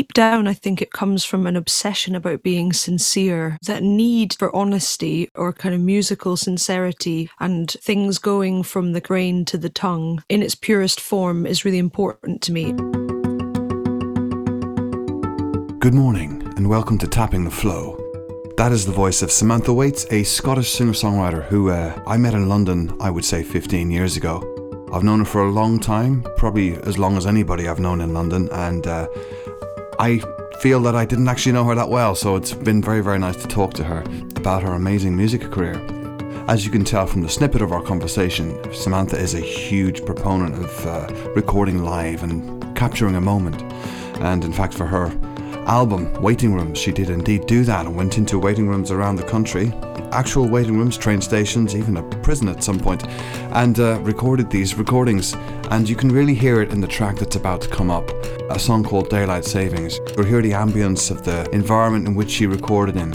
deep down, I think it comes from an obsession about being sincere. That need for honesty or kind of musical sincerity and things going from the grain to the tongue in its purest form is really important to me. Good morning, and welcome to Tapping the Flow. That is the voice of Samantha Whates, a Scottish singer songwriter who uh, I met in London, I would say 15 years ago. I've known her for a long time, probably as long as anybody I've known in London, and uh, I feel that I didn't actually know her that well, so it's been very, very nice to talk to her about her amazing music career. As you can tell from the snippet of our conversation, Samantha is a huge proponent of uh, recording live and capturing a moment. And in fact, for her, album, Waiting Rooms, she did indeed do that and went into waiting rooms around the country, actual waiting rooms, train stations, even a prison at some point, and uh, recorded these recordings. And you can really hear it in the track that's about to come up, a song called Daylight Savings. You'll hear the ambience of the environment in which she recorded in.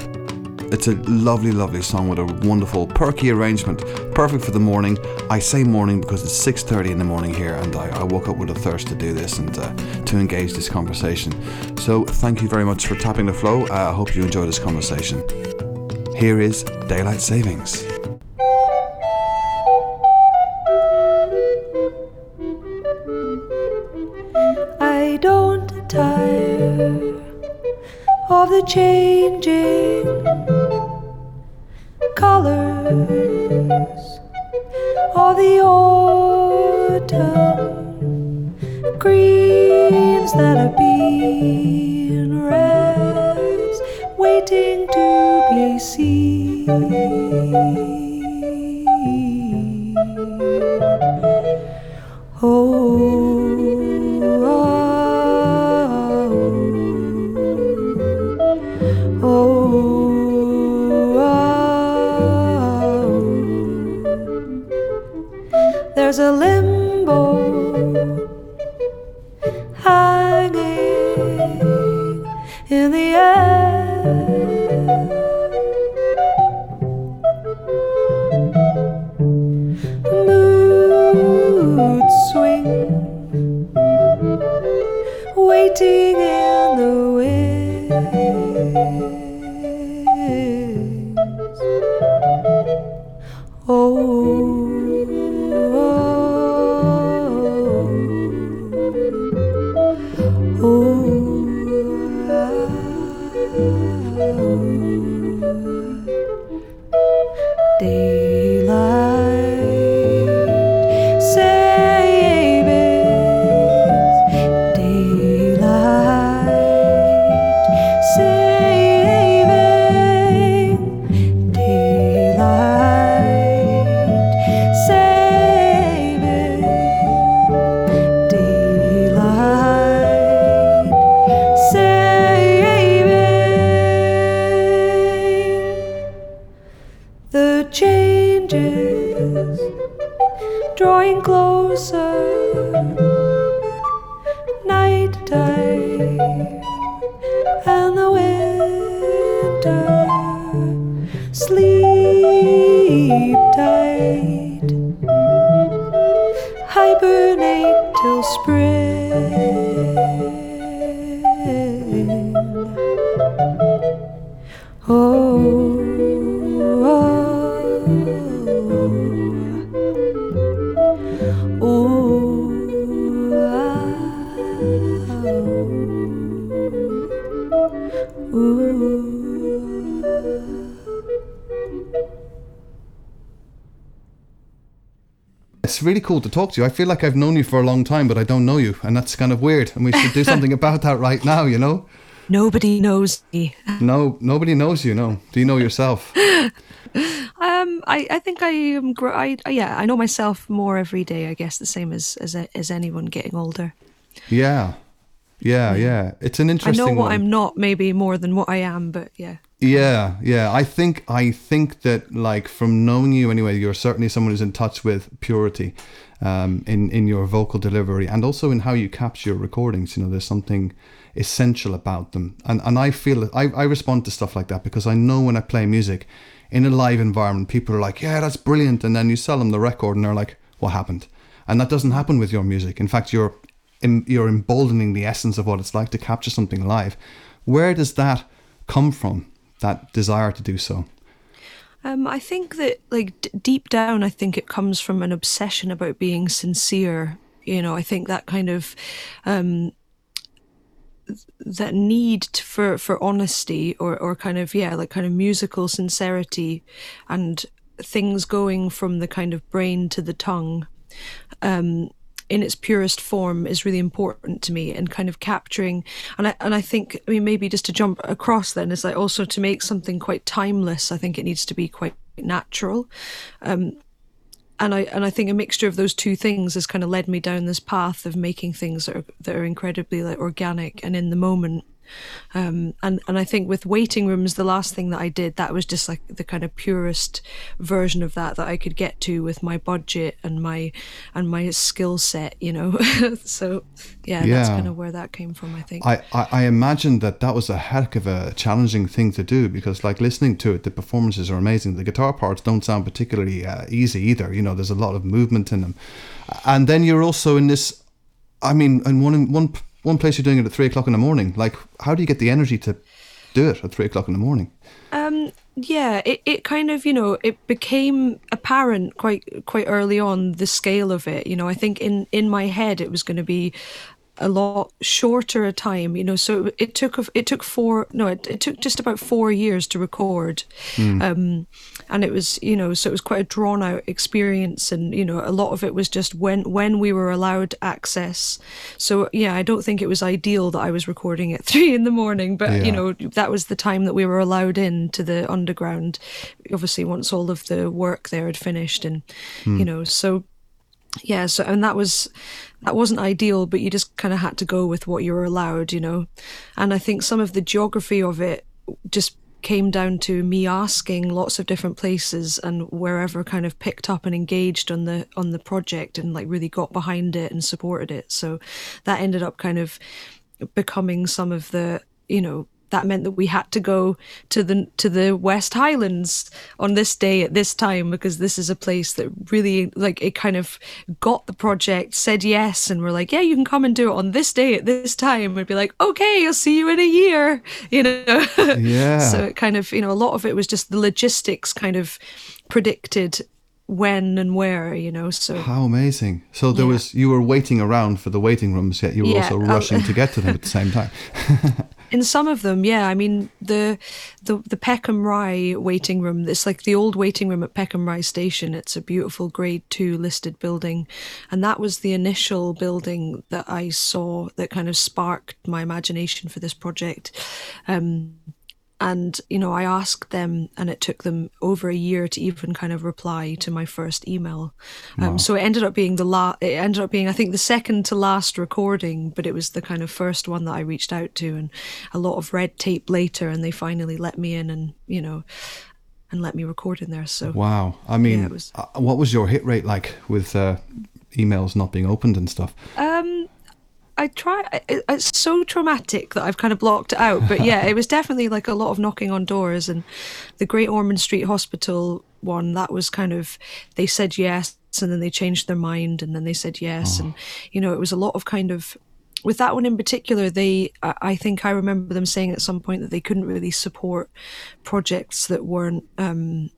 It's a lovely, lovely song with a wonderful, perky arrangement, perfect for the morning. I say morning because it's 6:30 in the morning here, and I, I woke up with a thirst to do this and uh, to engage this conversation. So, thank you very much for tapping the flow. Uh, I hope you enjoy this conversation. Here is daylight savings. I don't tire of the changing colors of the autumn greens that are being rest, waiting to be seen. really cool to talk to you. I feel like I've known you for a long time, but I don't know you, and that's kind of weird. And we should do something about that right now. You know. Nobody knows me. No, nobody knows you. No, do you know yourself? um, I, I think I am. Gr- I, yeah, I know myself more every day. I guess the same as as as anyone getting older. Yeah, yeah, yeah. It's an interesting. I know what one. I'm not, maybe more than what I am, but yeah. Yeah, yeah. I think I think that like from knowing you anyway, you're certainly someone who's in touch with purity um, in in your vocal delivery and also in how you capture your recordings. You know, there's something essential about them, and and I feel I I respond to stuff like that because I know when I play music in a live environment, people are like, yeah, that's brilliant, and then you sell them the record and they're like, what happened? And that doesn't happen with your music. In fact, you're you're emboldening the essence of what it's like to capture something live. Where does that come from? That desire to do so. Um, I think that, like, d- deep down, I think it comes from an obsession about being sincere. You know, I think that kind of um, that need for for honesty or or kind of yeah, like kind of musical sincerity, and things going from the kind of brain to the tongue. Um, in its purest form is really important to me and kind of capturing and I and I think I mean maybe just to jump across then is like also to make something quite timeless I think it needs to be quite natural. Um, and I and I think a mixture of those two things has kind of led me down this path of making things that are, that are incredibly like organic and in the moment um, and and I think with waiting rooms, the last thing that I did that was just like the kind of purest version of that that I could get to with my budget and my and my skill set, you know. so yeah, Yeah. that's kind of where that came from. I think. I, I, I imagine that that was a heck of a challenging thing to do because, like, listening to it, the performances are amazing. The guitar parts don't sound particularly uh, easy either. You know, there's a lot of movement in them. And then you're also in this, I mean, in one, one, one place you're doing it at three o'clock in the morning. Like, how do you get the energy to do it at three o'clock in the morning? Um, yeah, it, it kind of you know it became apparent quite quite early on the scale of it. You know, I think in in my head it was going to be a lot shorter a time. You know, so it took it took four no it, it took just about four years to record, um, and it was you know so it was quite a drawn out experience, and you know a lot of it was just when when we were allowed access. So yeah, I don't think it was ideal that I was recording at three in the morning, but Yeah. you know that was the time that we were allowed in to the underground obviously once all of the work there had finished and you know so yeah so and that was that wasn't ideal but you just kind of had to go with what you were allowed you know? And i think some of the geography of it just came down to me asking lots of different places and wherever kind of picked up and engaged on the on the project and like really got behind it and supported it. So that ended up kind of becoming some of the you know that meant that we had to go to the to the West Highlands on this day at this time because this is a place that really like it kind of got the project said yes and we're like yeah you can come and do it on this day at this time and be like okay I'll see you in a year you know Yeah. so it kind of you know a lot of it was just the logistics kind of predicted when and where you know so How amazing! So there Yeah. was you were waiting around for the waiting rooms, yet you were Yeah, also um, rushing to get to them at the same time. in some of them yeah i mean the the the peckham rye waiting room it's like the old waiting room at peckham rye station it's a beautiful grade 2 listed building and that was the initial building that i saw that kind of sparked my imagination for this project um and you know i asked them and it took them over a year to even kind of reply to my first email um, so it ended up being the last, it ended up being i think the second to last recording but it was the kind of first one that i reached out to and a lot of red tape later and they finally let me in and you know and let me record in there so Wow! I mean, Yeah, it was- uh, what was your hit rate like with uh, emails not being opened and stuff? Um, I try. It, it's so traumatic that I've kind of blocked it out. But yeah, it was definitely like a lot of knocking on doors, and the Great Ormond Street Hospital one that was kind of they said yes, and then they changed their mind, and then they said yes, and you know it was a lot of kind of. With that one in particular, they I think I remember them saying at some point that they couldn't really support projects that weren't um,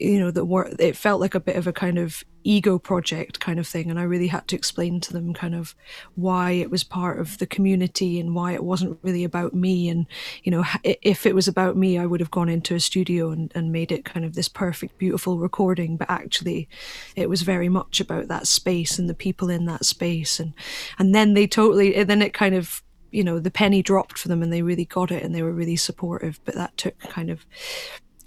you know that were it felt like a bit of a kind of ego project kind of thing. And i really had to explain to them kind of why it was part of the community and why it wasn't really about me. And you know if it was about me i would have gone into a studio and, and made it kind of this perfect beautiful recording. But actually it was very much about that space and the people in that space. And and then they totally and then it kind of you know the penny dropped for them and they really got it and they were really supportive. But that took kind of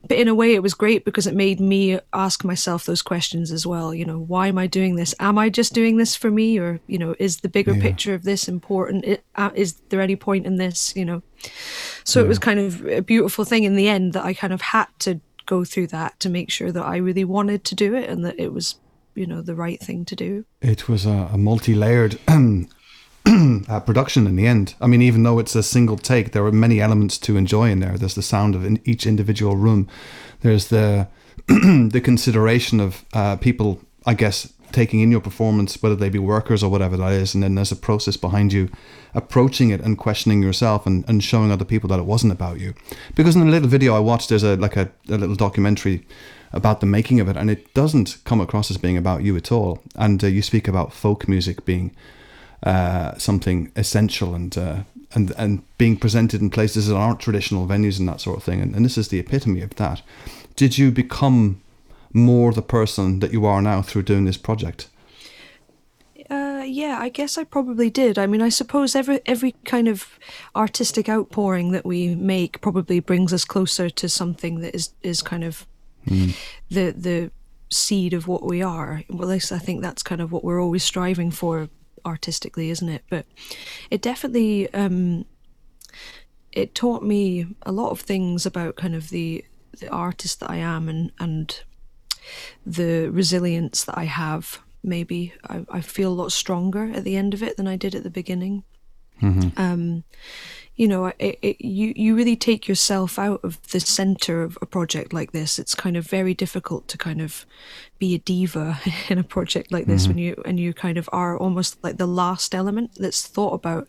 but in a way it was great because it made me ask myself those questions as well. You know why am i doing this? Am i just doing this for me? Or you know is the bigger Yeah. picture of this important? I- uh, is there any point in this you know? So it was kind of a beautiful thing in the end that i kind of had to go through that to make sure that i really wanted to do it and that it was you know the right thing to do. It was a, a multi-layered uh, production in the end. I mean, even though it's a single take, there are many elements to enjoy in there. There's the sound of in each individual room. There's the the consideration of uh, people, I guess, taking in your performance, whether they be workers or whatever that is, and then there's a process behind you approaching it and questioning yourself and, and showing other people that it wasn't about you. Because in a little video I watched, there's a like a, a little documentary about the making of it, and it doesn't come across as being about you at all. And uh, you speak about folk music being uh, something essential and uh, and and being presented in places that aren't traditional venues and that sort of thing. And, and this is the epitome of that. Did you become more the person that you are now through doing this project? Uh, yeah, I guess I probably did. I mean, I suppose every every kind of artistic outpouring that we make probably brings us closer to something that is is kind of the the seed of what we are. Well, at least I think that's kind of what we're always striving for artistically, isn't it? But it definitely um, it taught me a lot of things about kind of the the artist that I am and and the resilience that I have. Maybe I, I feel a lot stronger at the end of it than I did at the beginning. Um, you know, it, it, you you really take yourself out of the center of a project like this. It's kind of very difficult to kind of be a diva in a project like this mm-hmm. when you and you kind of are almost like the last element that's thought about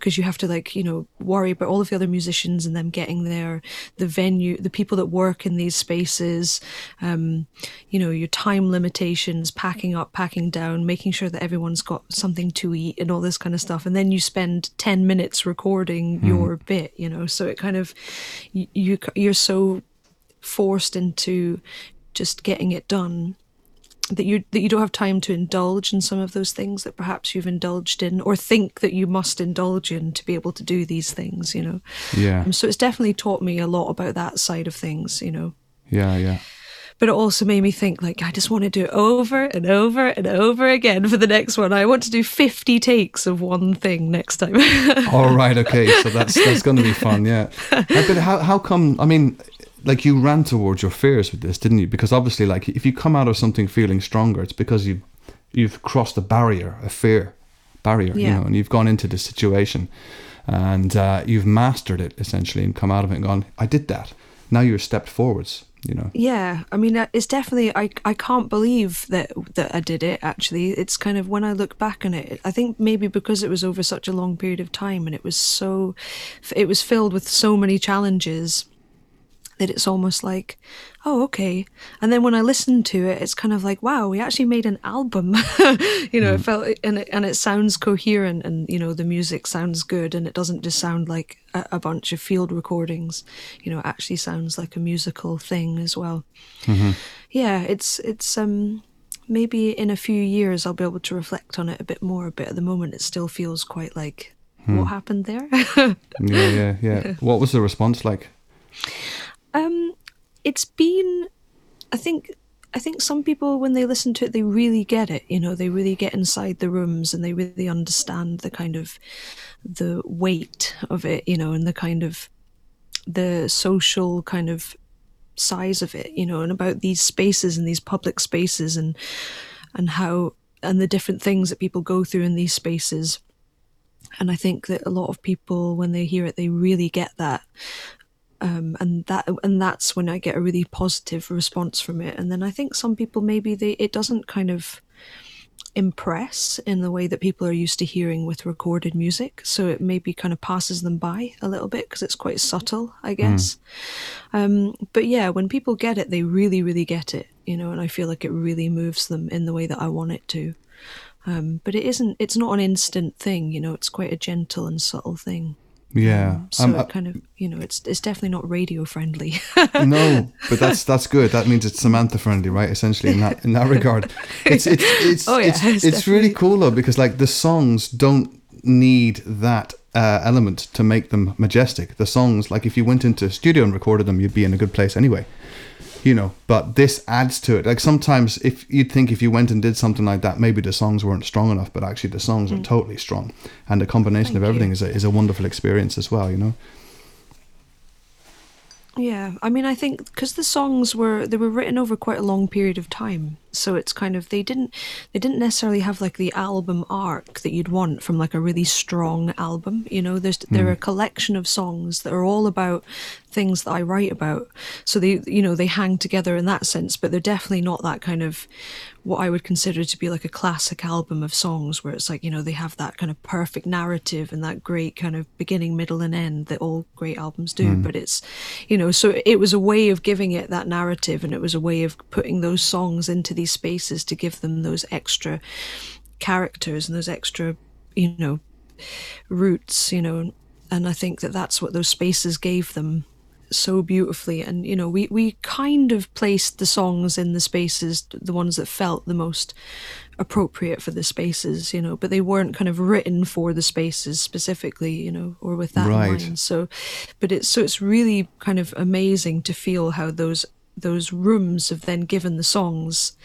because you have to like you know worry about all of the other musicians and them getting there the venue the people that work in these spaces um, you know your time limitations packing up packing down making sure that everyone's got something to eat and all this kind of stuff. And then you spend 10 minutes recording your bit you know? So it kind of you, you you're so forced into just getting it done that you that you don't have time to indulge in some of those things that perhaps you've indulged in or think that you must indulge in to be able to do these things you know Yeah, Um, so it's definitely taught me a lot about that side of things you know yeah, yeah. but it also made me think like I just want to do it over and over and over again for the next one. I want to do 50 takes of one thing next time. All right, okay. So that's that's going to be fun, yeah. Uh, But how how come? I mean, like you ran towards your fears with this, didn't you? Because obviously, like if you come out of something feeling stronger, it's because you you've crossed a barrier, a fear barrier, you know, and you've gone into this situation, and uh, you've mastered it essentially, and come out of it and gone, I did that. Now you're stepped forwards, you know. yeah, I mean uh, it's definitely I I can't believe that that I did it actually. It's kind of when I look back on it, I think maybe because it was over such a long period of time and it was so it was filled with so many challenges that it's almost like, oh, okay. And then when I listen to it, it's kind of like, wow, we actually made an album. you know, it mm-hmm. felt and it, and it sounds coherent, and you know, the music sounds good, and it doesn't just sound like a, a bunch of field recordings. You know, it actually sounds like a musical thing as well. Mm-hmm. Yeah, it's it's um maybe in a few years I'll be able to reflect on it a bit more. But at the moment, it still feels quite like. What hmm. happened there? Yeah, yeah, yeah. What was the response like? Um, it's been, I think, I think some people when they listen to it, they really get it. You know, they really get inside the rooms and they really understand the kind of the weight of it. You know, and the kind of the social kind of size of it. You know, and about these spaces and these public spaces and and how and the different things that people go through in these spaces. And I think that a lot of people, when they hear it, they really get that um, and that and that's when I get a really positive response from it. And then I think some people maybe they it doesn't kind of impress in the way that people are used to hearing with recorded music, so it maybe kind of passes them by a little bit because it's quite subtle, I guess. Um, but yeah, when people get it, they really, really get it, you know, and I feel like it really moves them in the way that I want it to. Um, but it isn't. It's not an instant thing, you know. It's quite a gentle and subtle thing. Yeah. So Um, it kind of, you know, it's it's definitely not radio friendly. no, but that's that's good. That means it's Samantha friendly, right? Essentially, in that in that regard, it's it's it's Oh, yeah, it's, it's it's really cool though because like the songs don't need that uh, element to make them majestic. The songs, like if you went into a studio and recorded them, you'd be in a good place anyway. You know, but this adds to it. Like sometimes, if you'd think if you went and did something like that, maybe the songs weren't strong enough, but actually the songs are totally strong, and the combination of Mm. Everything you. is a, is a wonderful experience as well. You know. Yeah, I mean, I think because the songs were they were written over quite a long period of time. So it's kind of they didn't they didn't necessarily have like the album arc that you'd want from like a really strong album you know? There's they're hmm. a collection of songs that are all about things that I write about. So they you know they hang together in that sense but they're definitely not that kind of what I would consider to be like a classic album of songs where it's like you know they have that kind of perfect narrative and that great kind of beginning middle and end that all great albums do. Hmm. But it's you know so it was a way of giving it that narrative and it was a way of putting those songs into these spaces to give them those extra characters and those extra you know roots you know and I think that that's what those spaces gave them so beautifully and you know we we kind of placed the songs in the spaces the ones that felt the most appropriate for the spaces you know but they weren't kind of written for the spaces specifically you know or with that Right. in mind so but it's so it's really kind of amazing to feel how those those rooms have then given the songs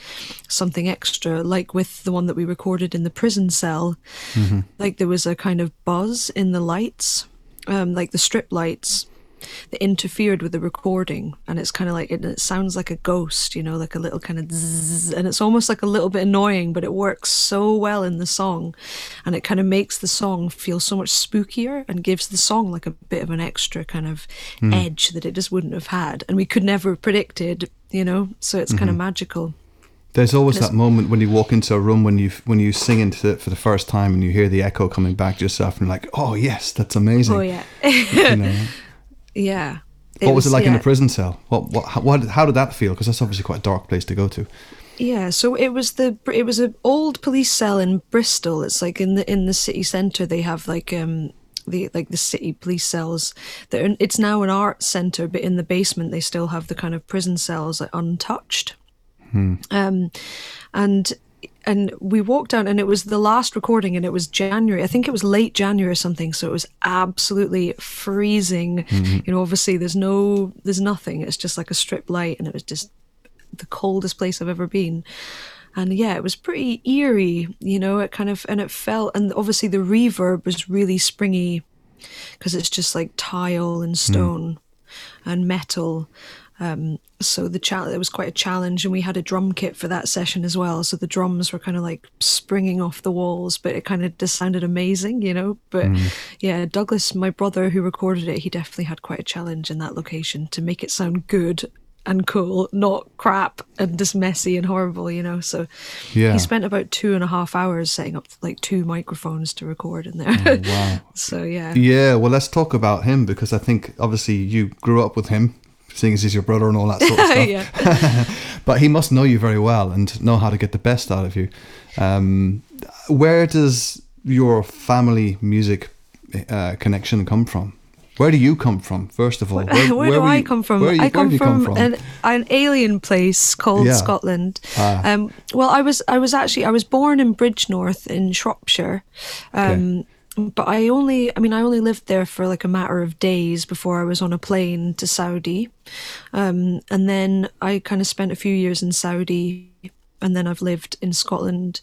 something extra like with the one that we recorded in the prison cell. Like there was a kind of buzz in the lights um, like the strip lights that interfered with the recording. And it's kind of like it, it sounds like a ghost you know like a little kind of zzz, and it's almost like a little bit annoying but it works so well in the song. And it kind of makes the song feel so much spookier and gives the song like a bit of an extra kind of hmm. edge that it just wouldn't have had. And we could never have predicted you know so it's kind of mm-hmm. magical. There's always that moment when you walk into a room when you when you sing into it for the first time and you hear the echo coming back to yourself and you're like, oh yes, that's amazing. oh yeah. You know? yeah what was, it like in yeah. the prison cell? What what how, what, how did that feel? Because that's obviously quite a dark place to go to. Yeah, so it was the it was an old police cell in Bristol. It's like in the in the city centre they have like um the like the city police cells. That it's now an art centre, but in the basement they still have the kind of prison cells like, untouched. Um, and and we walked down and it was the last recording and it was January. I think it was late January or something. So it was absolutely freezing. Mm-hmm. You know, obviously there's no there's nothing. It's just like a strip light and it was just the coldest place I've ever been. And yeah, it was pretty eerie, you know, it kind of, and it felt, and obviously the reverb was really springy because it's just like tile and hmm. stone and metal. Um, so the challenge, it was quite a challenge, and we had a drum kit for that session as well. So the drums were kind of like springing off the walls, but it kind of just sounded amazing, you know. But yeah, Douglas, my brother who recorded it, he definitely had quite a challenge in that location to make it sound good and cool, not crap and just messy and horrible, you know. So Yeah. he spent about two and a half hours setting up like two microphones to record in there. Wow. so yeah. Yeah, well, let's talk about him because I think obviously you grew up with him, seeing as he's your brother and all that sort of stuff. But he must know you very well and know how to get the best out of you. Um, where does your family music uh, connection come from? Where do you come from, first of all? Where, do were I you- come from? Where, you- I where come do you from, come from? An, an alien place called Yeah. Scotland. Ah. Um, well, I was I was actually I was born in Bridgnorth in Shropshire. Um, But I only, I mean, I only lived there for like a matter of days before I was on a plane to Saudi. Um, and then I kind of spent a few years in Saudi and then I've lived in Scotland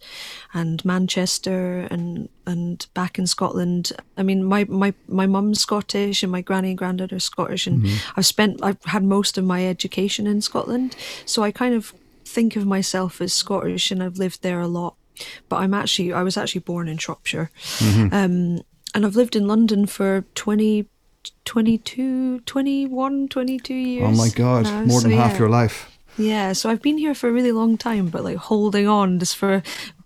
and Manchester and and back in Scotland. I mean, my my my mum's Scottish and my granny and granddad are Scottish, and I've spent I've had most of my education in Scotland, so I kind of think of myself as Scottish, and I've lived there a lot. But I'm actually I was actually born in Shropshire, um, and I've lived in London for 20, 22, 21, 22 years. oh my God, now, more so than half yeah. your life. Yeah, so I've been here for a really long time, but like holding on just for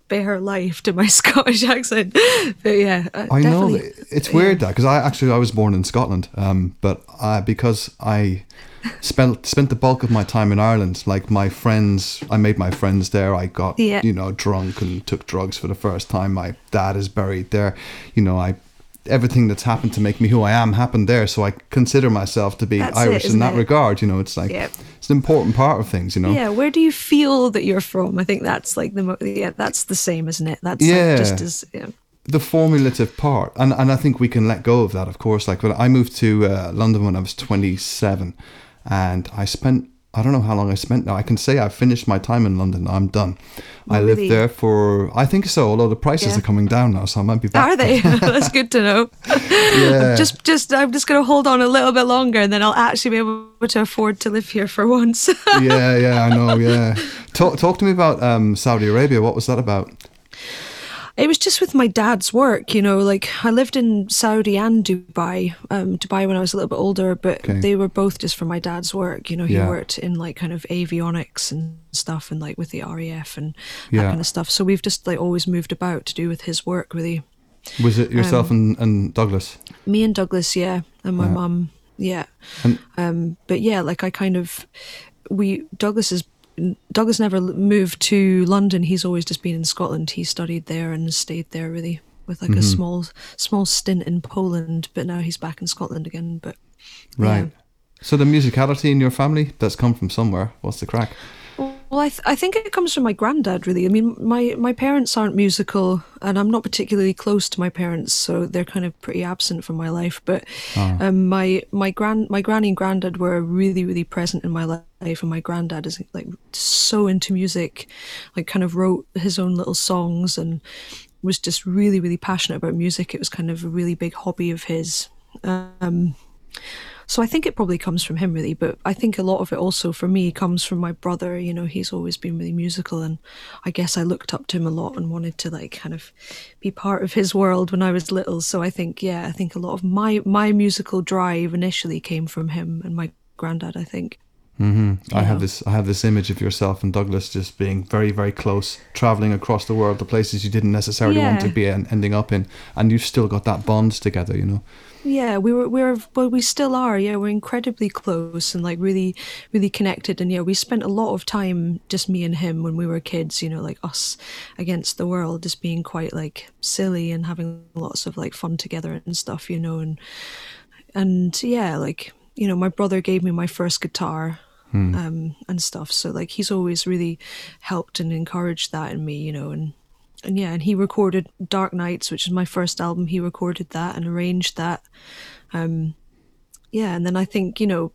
bare life to my Scottish accent. But yeah, uh, I know it's weird that because I actually I was born in Scotland, um, but I, because I spent spent the bulk of my time in Ireland, like my friends, I made my friends there. I got Yeah. you know drunk and took drugs for the first time. My dad is buried there. You know, I everything that's happened to make me who I am happened there. So I consider myself to be That's it, Irish in that it? regard. You know, it's like it's an important part of things. You know. Yeah, where do you feel that you're from? I think that's like the mo- yeah, that's the same, isn't it? That's Yeah. like just as yeah. the formulative part and and I think we can let go of that of course like when I moved to uh, London when I was 27 and I spent I don't know how long I spent now. I can say I've finished my time in London. I'm done. I lived there for I think so. Although the prices Yeah. are coming down now, so I might be back. Are they? That's good to know. Yeah. Just, just, I'm just going to hold on a little bit longer, and then I'll actually be able to afford to live here for once. yeah, yeah, I know. Yeah. Talk talk to me about um, Saudi Arabia. What was that about? It was just with my dad's work, you know, like I lived in Saudi and Dubai. Um, Dubai when I was a little bit older, but Okay. they were both just for my dad's work. You know, he Yeah. worked in like kind of avionics and stuff and like with the RAF and Yeah. that kind of stuff. So we've just like always moved about to do with his work, really. Was it yourself and, and Douglas? Me and Douglas, yeah, and my mum, yeah. And- um, but yeah, like I kind of, we Douglas is Douglas never moved to London. He's always just been in Scotland. He studied there and stayed there really with like a mm-hmm. small small stint in Poland. But now he's back in Scotland again. But Right. yeah. So the musicality in your family that's come from somewhere. What's the crack? Well, I, th- I think it comes from my granddad, really. I mean, my, my parents aren't musical, and I'm not particularly close to my parents, so they're kind of pretty absent from my life. But um, my my grand my granny and granddad were really really present in my life, and my granddad is like so into music, like kind of wrote his own little songs and was just really really passionate about music. It was kind of a really big hobby of his. Um, so I think it probably comes from him, really. But I think a lot of it also for me comes from my brother. You know, he's always been really musical, and I guess I looked up to him a lot and wanted to like kind of be part of his world when I was little. So I think, yeah, I think a lot of my my musical drive initially came from him and my granddad. I think. Mm-hmm. I have this I have this image of yourself and Douglas just being very very close, traveling across the world, the places you didn't necessarily want to be en- ending up in, and you've still got that bond together. You know. Yeah, we were we're well we still are, yeah, we're incredibly close and like really really connected and yeah, we spent a lot of time just me and him when we were kids, you know, like us against the world, just being quite like silly and having lots of like fun together and stuff, you know, and and yeah, like you know, my brother gave me my first guitar um, and stuff. So like he's always really helped and encouraged that in me, you know, and and yeah, and he recorded Dark Nights, which is my first album. He recorded that and arranged that. Um, yeah, and then I think you know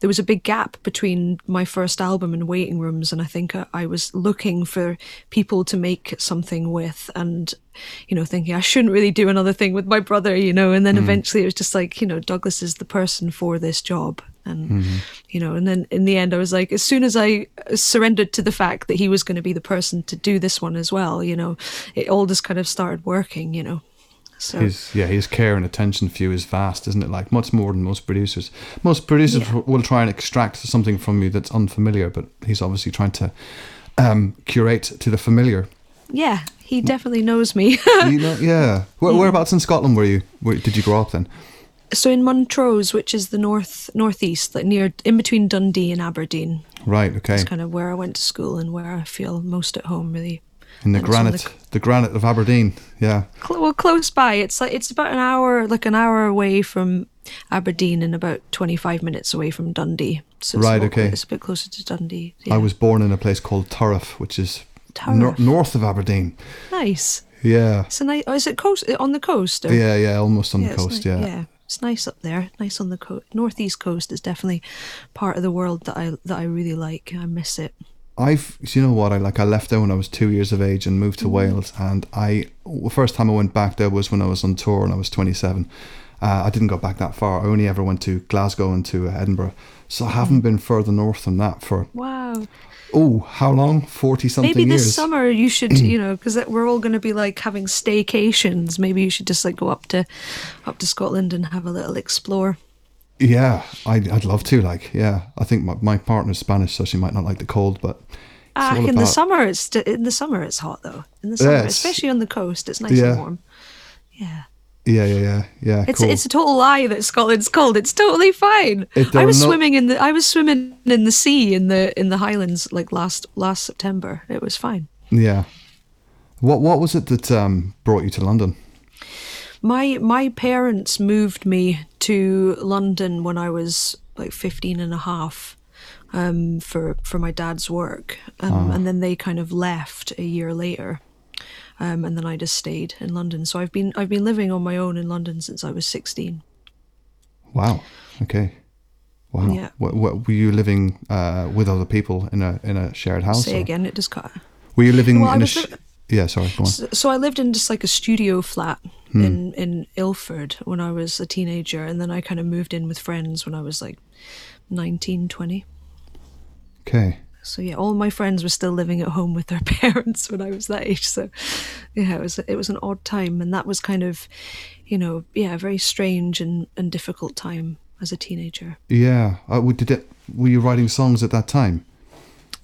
there was a big gap between my first album and Waiting Rooms, and I think I, I was looking for people to make something with, and you know thinking I shouldn't really do another thing with my brother, you know, and then mm-hmm. eventually it was just like you know Douglas is the person for this job, and mm-hmm. you know, and then in the end I was like, as soon as I surrendered to the fact that he was going to be the person to do this one as well, you know, it all just kind of started working, you know. So His yeah, his care and attention for you is vast, isn't it? Like much more than most producers. Most producers will try and extract something from you that's unfamiliar, but he's obviously trying to um, curate to the familiar. yeah, he definitely knows me. you know, yeah. Where, whereabouts in Scotland were you? Where did you grow up then? so in Montrose, which is the north northeast, like near in between Dundee and Aberdeen, Right. Okay. it's kind of where I went to school and where I feel most at home, really. In the on the granite, the granite of Aberdeen. Yeah. Cl- well, close by. It's like it's about an hour, like an hour away from Aberdeen, and about twenty five minutes away from Dundee. So it's Right, okay. It's a bit closer to Dundee. I was born in a place called Turriff, which is nor- north of Aberdeen. nice. Yeah. It's a nice. Oh, is it coast uh, on the coast? Or? Yeah, yeah, almost on the coast. yeah. yeah. It's nice up there. Nice on the coast. Northeast coast is definitely part of the world that I that I really like. I miss it. I've, you know what, I like. I left there when I was two years of age and moved to mm-hmm. Wales, and I, the first time I went back there was when I was on tour and I was 27. Uh, I didn't go back that far. I only ever went to Glasgow and to uh, Edinburgh, so I haven't mm. been further north than that for Wow. oh, how long? Forty something Maybe years. this summer you should, you know, because we're all going to be like having staycations. Maybe you should just like go up to, up to Scotland and have a little explore. Yeah, I'd, I'd love to. Like, yeah, I think my, my partner's Spanish, so she might not like the cold, but Ah, in the summer it's in the summer it's hot though. In the summer, it's- especially on the coast, it's nice Yeah. and warm. Yeah. Yeah, yeah, yeah, yeah. It's cool. it's a total lie that Scotland's cold. It's totally fine. I was no- swimming in the I was swimming in the sea in the in the Highlands like last last September. It was fine. yeah. What what was it that um, brought you to London? My my parents moved me to London when I was like 15 and a half um, for for my dad's work. Um, and then they kind of left a year later. Um, and then I just stayed in London. So I've been I've been living on my own in London since I was 16. Wow. Okay. Wow. Yeah. What, what, were you living uh, with other people in a in a shared house? Say or- again, it just cut. Were you living Well, in a? Sh- li- yeah. Sorry. Go on. So, so I lived in just like a studio flat in in Ilford when I was a teenager, and then I kind of moved in with friends when I was like 19, 20. Okay. So yeah, all my friends were still living at home with their parents when I was that age. So yeah, it was it was an odd time, and that was kind of, you know, yeah, a very strange and, and difficult time as a teenager. Yeah. Uh, did it? Were you writing songs at that time?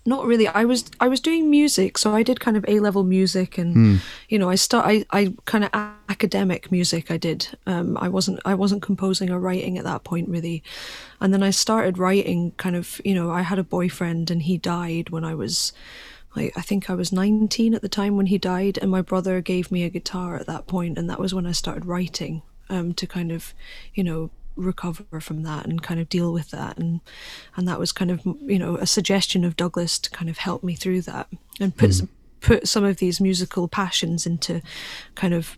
Not really. I was I was doing music, so I did kind of A level music, and you know, I start I, I kind of academic music. I did. Um, I wasn't I wasn't composing or writing at that point really, and then I started writing. Kind of, you know, I had a boyfriend, and he died when I was. Like, I think I was 19 at the time when he died, and my brother gave me a guitar at that point, and that was when I started writing um, to kind of, you know, recover from that and kind of deal with that. And and that was kind of you know a suggestion of Douglas to kind of help me through that and put mm. s put some of these musical passions into kind of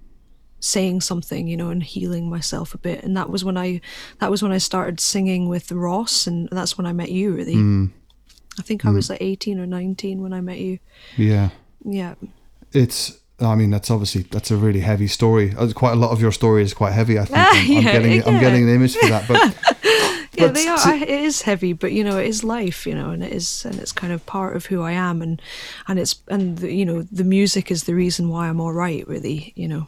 saying something you know and healing myself a bit. And that was when I that was when I started singing with Ross and that's when I met you really. Mm. I think I mm. was like 18 or 19 when I met you. Yeah. yeah. It's. I mean, that's obviously that's a really heavy story. Uh, Quite a lot of your story is quite heavy. I think Ah, I'm, I'm yeah, getting I'm getting an image for that. But yeah But they are to- it is heavy but you know it is life you know and it is and it's kind of part of who i am and and it's and the, you know the music is the reason why i'm all right really you know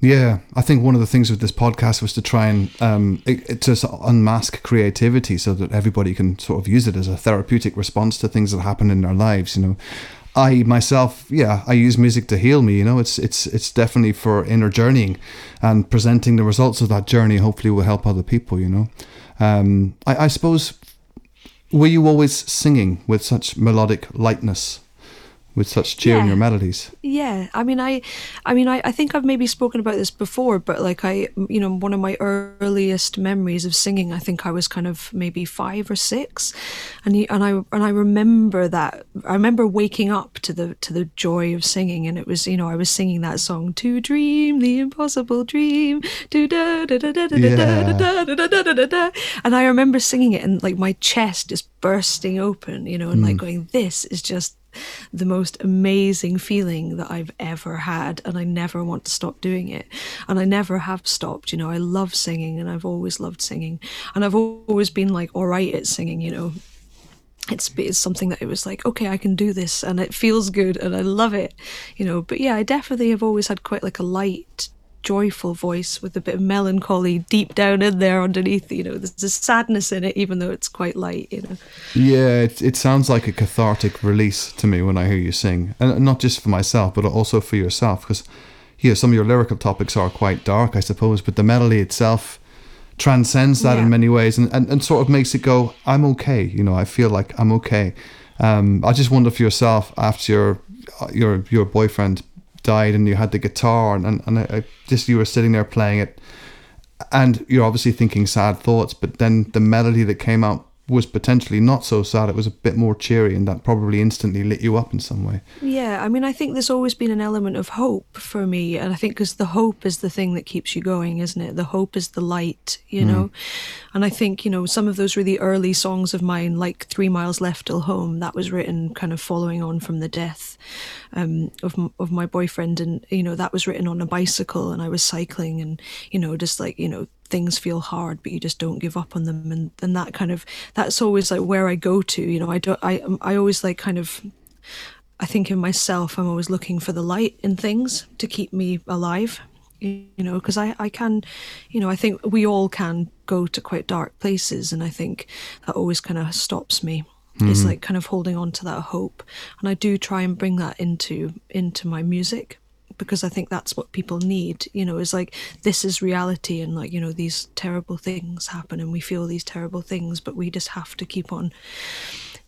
Yeah, I think one of the things with this podcast was to try and um, it, it- to sort of unmask creativity so that everybody can sort of use it as a therapeutic response to things that happen in their lives. You know, I myself, yeah, I use music to heal me. You know, it's it's it's definitely for inner journeying, and presenting the results of that journey hopefully will help other people. You know, um, I, I suppose were you always singing with such melodic lightness, with such cheer in your melodies? yeah i mean i i mean I, I think i've maybe spoken about this before but like i you know one of my earliest memories of singing i think i was kind of maybe five or six and you, and i and i remember that i remember waking up to the to the joy of singing and it was you know i was singing that song to dream the impossible dream to da da da da da da da da da da da da da da and i remember singing it and like my chest just bursting open you know and like going this is just the most amazing feeling that I've ever had, and I never want to stop doing it. And I never have stopped. You know, I love singing, and I've always loved singing, and I've always been like all right at singing. You know, it's it's something that it was like okay, I can do this, and it feels good, and I love it. You know, but yeah, I definitely have always had quite like a light. Joyful voice with a bit of melancholy deep down in there underneath. You know, there's a sadness in it, even though it's quite light. You know, Yeah, it, it sounds like a cathartic release to me when I hear you sing, and not just for myself, but also for yourself. Because yeah, some of your lyrical topics are quite dark, I suppose, but the melody itself transcends that Yeah. in many ways, and, and, and sort of makes it go, "I'm okay." You know, I feel like I'm okay. Um, I just wonder for yourself after your your your boyfriend died and you had the guitar and and, and I, I just you were sitting there playing it and you're obviously thinking sad thoughts, but then the melody that came out was potentially not so sad. It was a bit more cheery, and that probably instantly lit you up in some way. Yeah, I mean, I think there's always been an element of hope for me, and I think because the hope is the thing that keeps you going, isn't it? The hope is the light, you mm. know. And I think you know some of those really early songs of mine, like Three Miles Left Till Home, that was written kind of following on from the death um, of of my boyfriend, and you know that was written on a bicycle, and I was cycling, and you know just like you know things feel hard but you just don't give up on them and and that kind of that's always like where I go to you know I don't I I always like kind of I think in myself, I'm always looking for the light in things to keep me alive. You know, because I, I can, you know, I think we all can go to quite dark places, and I think that always kind of stops me. It's mm-hmm. like kind of holding on to that hope, and I do try and bring that into into my music because I think that's what people need. You know, is like this is reality, and like you know these terrible things happen, and we feel these terrible things, but we just have to keep on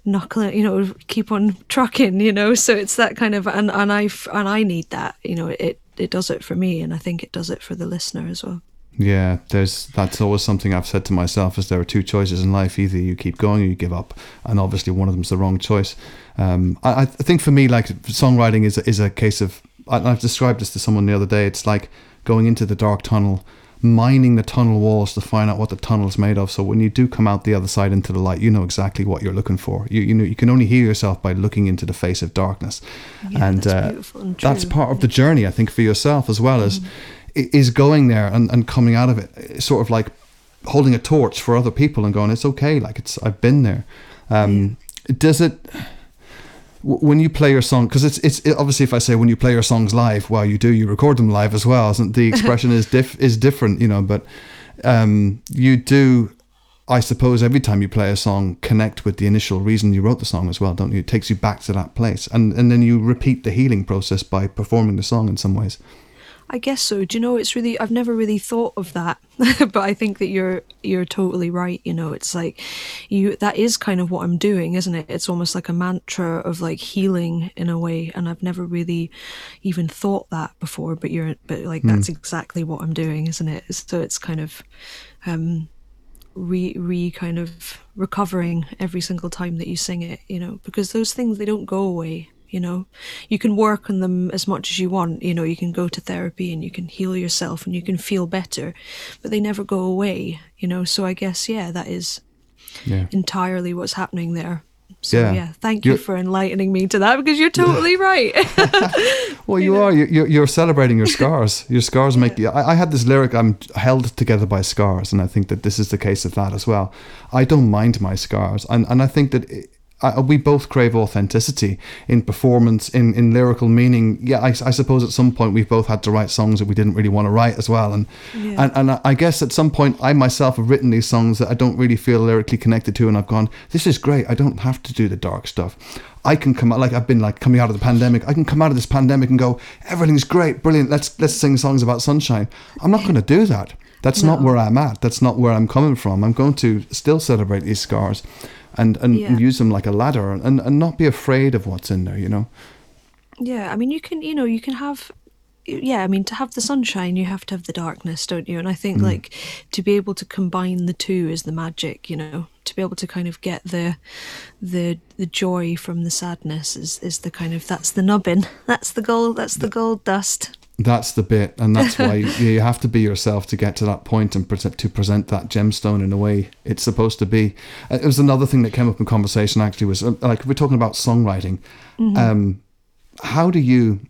knuckling you know keep on trucking you know so it's that kind of and and i and i need that you know it it does it for me and i think it does it for the listener as well Yeah, there's that's always something I've said to myself: is there are two choices in life, either you keep going or you give up, and obviously one of them's the wrong choice. Um, I, I think for me, like songwriting is is a case of. I, I've described this to someone the other day. It's like going into the dark tunnel, mining the tunnel walls to find out what the tunnel's made of. So when you do come out the other side into the light, you know exactly what you're looking for. You you know you can only hear yourself by looking into the face of darkness, Yeah, and, that's uh, and that's part of the journey. I think for yourself as well as i is going there and, and coming out of it, sort of like holding a torch for other people and going, it's okay. Like it's I've been there. Um, Does it? when you play your song because it's it's it, obviously if I say when you play your songs live, well, you do you record them live as well. Isn't the expression is diff is different, you know? But um, you do, I suppose, every time you play a song, connect with the initial reason you wrote the song as well, don't you? It takes you back to that place, and and then you repeat the healing process by performing the song in some ways. I guess so. Do you know it's really I've never really thought of that. but I think that you're you're totally right, you know. It's like you that is kind of what I'm doing, isn't it? It's almost like a mantra of like healing in a way and I've never really even thought that before, but you're but like that's exactly what I'm doing, isn't it? So it's kind of um re re kind of recovering every single time that you sing it, you know, because those things they don't go away, you know. You can work on them as much as you want, you know, you can go to therapy and you can heal yourself and you can feel better, but they never go away, you know. So I guess yeah, that is Yeah. entirely what's happening there. So Yeah. yeah, thank you You're- for enlightening me to that because you're totally right. Well, you are. You're, you're- you're celebrating your scars. Your scars make you. I, I had this lyric. I'm held together by scars, and I think that this is the case of that as well. I don't mind my scars, and and I think that. It, I, we both crave authenticity in performance, in, in lyrical meaning. Yeah, I, I suppose at some point we've both had to write songs that we didn't really want to write as well, and Yeah. and, and I guess at some point I myself have written these songs that I don't really feel lyrically connected to, and I've gone, this is great. I don't have to do the dark stuff. I can come out like I've been like coming out of the pandemic. I can come out of this pandemic and go, everything's great, brilliant. Let's let's sing songs about sunshine. I'm not going to do that. That's not where I'm at. That's not where I'm coming from. I'm going to still celebrate these scars, and and, Yeah. use them like a ladder, and and not be afraid of what's in there. You know. Yeah, I mean, you can, you know, you can have, yeah, I mean, to have the sunshine, you have to have the darkness, don't you? And I think, mm. like, to be able to combine the two is the magic, you know, to be able to kind of get the, the, the joy from the sadness is, is the kind of, that's the nubbin, that's the gold, that's the gold dust. That's the bit, and that's why you, have to be yourself to get to that point and to present that gemstone in the way it's supposed to be. Uh, It was another thing that came up in conversation. Actually, was uh, like we're talking about songwriting. Um, how do you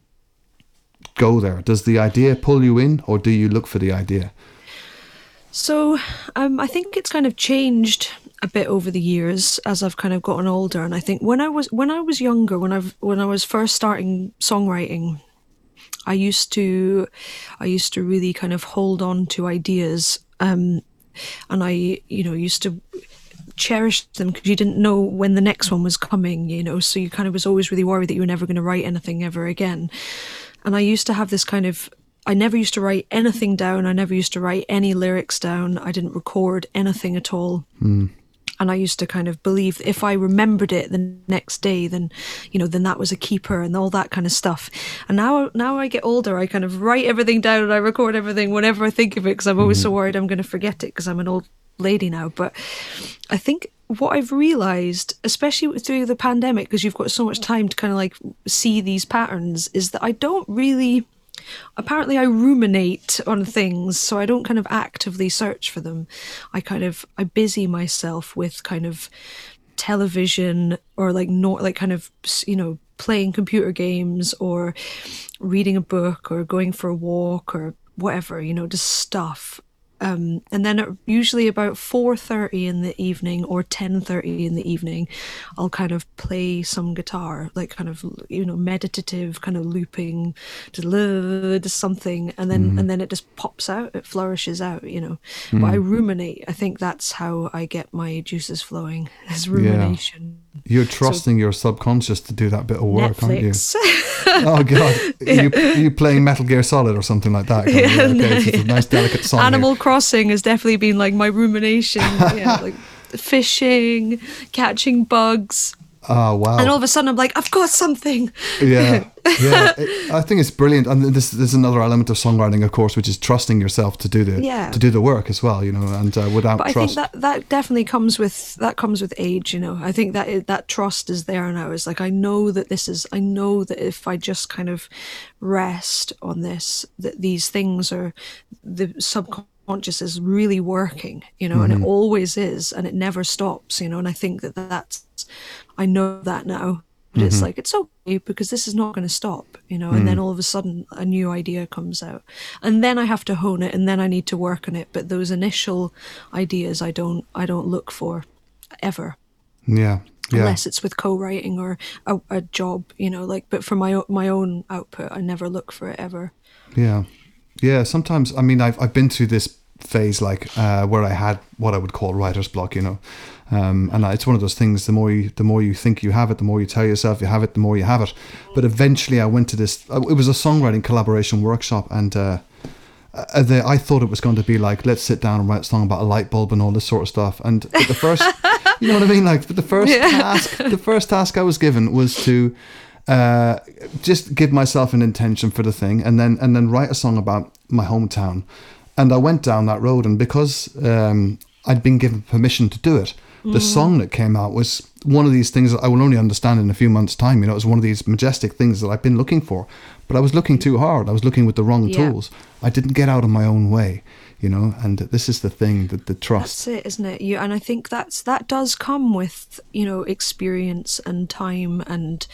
go there? Does the idea pull you in, or do you look for the idea? So um, I think it's kind of changed a bit over the years as I've kind of gotten older. And I think when I was when I was younger, when I when I was first starting songwriting, I used to I used to really kind of hold on to ideas, um, and I you know used to cherish them because you didn't know when the next one was coming. You know, so you kind of was always really worried that you were never going to write anything ever again. And I used to have this kind of I never used to write anything down. I never used to write any lyrics down. I didn't record anything at all. And I used to kind of believe that if I remembered it the next day, then, you know, then that was a keeper and all that kind of stuff. And now, now I get older, I kind of write everything down and I record everything whenever I think of it because I'm always so mm-hmm. worried I'm going to forget it because I'm an old lady now. But I think what I've realized, especially through the pandemic, because you've got so much time to kind of like see these patterns, is that I don't really apparently I ruminate on things, so I don't kind of actively search for them. I kind of I busy myself with kind of television or like not like kind of you know playing computer games or reading a book or going for a walk or whatever you know just stuff um, and then at usually about 4.30 in the evening or 10.30 in the evening i'll kind of play some guitar like kind of you know meditative kind of looping just, just something. And then and then it just pops out it flourishes out you know. But i ruminate. I think that's how i get my juices flowing is rumination. You're trusting your subconscious to do that bit of work, aren't you? Oh god, are, you, you playing Metal Gear Solid or something like that? Yeah, okay, no, a nice delicate song. here. Crossing has definitely been like my rumination. yeah, like fishing, catching bugs, Oh wow. and all of a sudden I'm like, I've got something. yeah, yeah. It- I think it's brilliant, and this, this is another element of songwriting, of course, which is trusting yourself to do the Yeah. to do the work as well. You know, and uh, without But I trust, think that that definitely comes with that comes with age. You know, I think that that trust is there now. It's like I know that this is. I know that if I just kind of rest on this, that these things are the subconscious subconscious is really working, you know, and it mm-hmm. always is, and it never stops, you know. And I think that that's, I know that now, but it's mm-hmm. like it's okay because this is not going to stop, you know. And then mm. all of a sudden, a new idea comes out, and then I have to hone it, and then I need to work on it. But those initial ideas, I don't, I don't look for ever Yeah. Yeah. unless it's with co-writing or a, a job, you know. Like, but for my my own output, I never look for it ever. Yeah, yeah. Sometimes, I mean, I've I've been through this phase like uh, where I had what I would call writer's block, you know, um, and it's one of those things. The more you the more you think you have it, the more you tell yourself you have it, the more you have it. But eventually, I went to this. uh, It was a songwriting collaboration workshop, and. Uh, uh, the, I thought it was going to be like let's sit down and write a song about a light bulb and all this sort of stuff. And the first, you know what I mean? Like but the first task, the first task I was given was to uh, just give myself an intention for the thing, and then and then write a song about my hometown. And I went down that road, and because um, I'd been given permission to do it, the song that came out was one of these things that I will only understand in a few months' time. You know, it was one of these majestic things that I've been looking for, but I was looking too hard. I was looking with the wrong Yeah. tools. I didn't get out of my own way, you know. And this is the thing that the trust. That's it, isn't it? You and I think that's that does come with you know experience and time and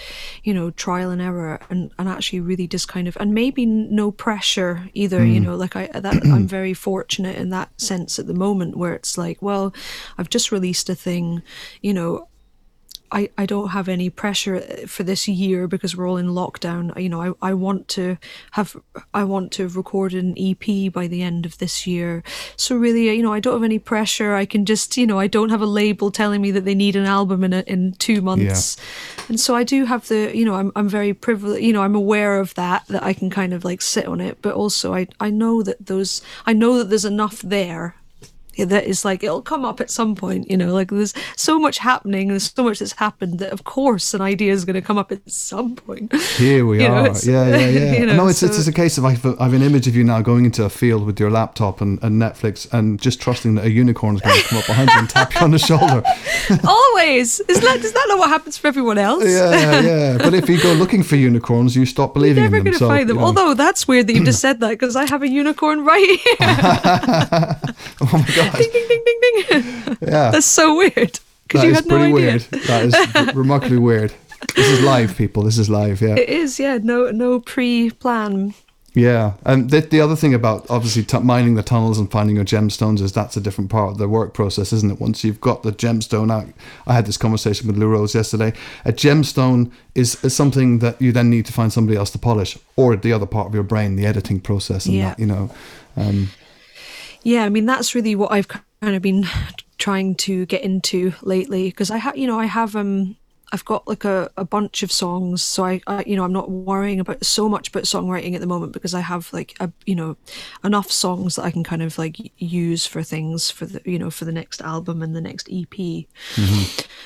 you know trial and error and and actually really just kind of and maybe no pressure either. You hmm. know, like I uh, that I'm very fortunate in that sense at the moment where it's like, well, I've just released a thing, you know. I, I don't have any pressure eh, for this year because we're all in lockdown. You know, I, I want to have I want to record an EP by the end of this year. So really, eh, you know, I don't have any pressure. I can just, you know, I don't have a label telling me that they need an album in a, in two months. And so I do have the, you know, I'm I'm very privileged. You know, I'm aware of that that I can kind of like sit on it, but also I I know that those I know that there's enough there that is like it'll come up at some point you know like there's so much happening there's so much that's happened that of course an idea is going to come up at some point Here we You are. it's- yeah, yeah, yeah. you know, no, it's, it's so- it's a case of I've, I've an image of you now going into a field with your laptop and, and Netflix and just trusting that a unicorn is going to come up behind you and tap you on the shoulder. always is that is that not what happens for everyone else Yeah, yeah. Yeah. But if you go looking for unicorns, you stop believing You're never going to so, find them. you know. Although that's weird that you just said that because I have a unicorn right here. oh my god, ding, ding, ding, ding, ding. yeah, That's so weird because you had no pretty idea. weird. That is remarkably weird. This is live, people. This is live. Yeah. It is, yeah. No, no pre-plan. Yeah, and the, the other thing about obviously t- mining the tunnels and finding your gemstones is that's a different part of the work process, isn't it? Once you've got the gemstone out, I had this conversation with Lou Rose yesterday. A gemstone is, is something that you then need to find somebody else to polish, or the other part of your brain, the editing process, and Yeah. that you know. Um, Yeah, I mean that's really what I've kind of been trying to get into lately because I have, you know, I have um, I've got like a, a bunch of songs, so I, I, you know, I'm not worrying about so much about songwriting at the moment because I have like a, you know, enough songs that I can kind of like use for things for the, you know, for the next album and the next EP.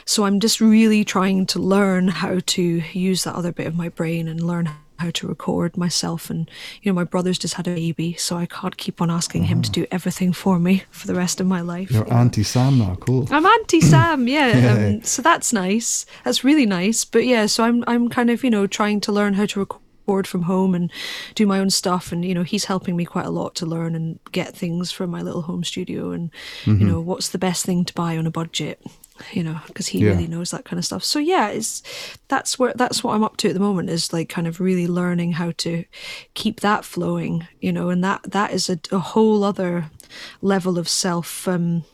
So I'm just really trying to learn how to use that other bit of my brain and learn how to record myself. And, you know, my brother's just had a baby, so I can't keep on asking him to do everything for me for the rest of my life. you're you know. Auntie Sam now, cool. I'm Auntie Sam, yeah. Yeah. Um, so that's nice. That's really nice. But yeah, so I'm I'm kind of you know trying to learn how to record from home and do my own stuff, and you know he's helping me quite a lot to learn and get things from my little home studio, and Mm-hmm. you know what's the best thing to buy on a budget. You know, because he Yeah. really knows that kind of stuff. So yeah, it's that's where that's what I'm up to at the moment is like kind of really learning how to keep that flowing. You know, and that that is a, a whole other level of self. Um,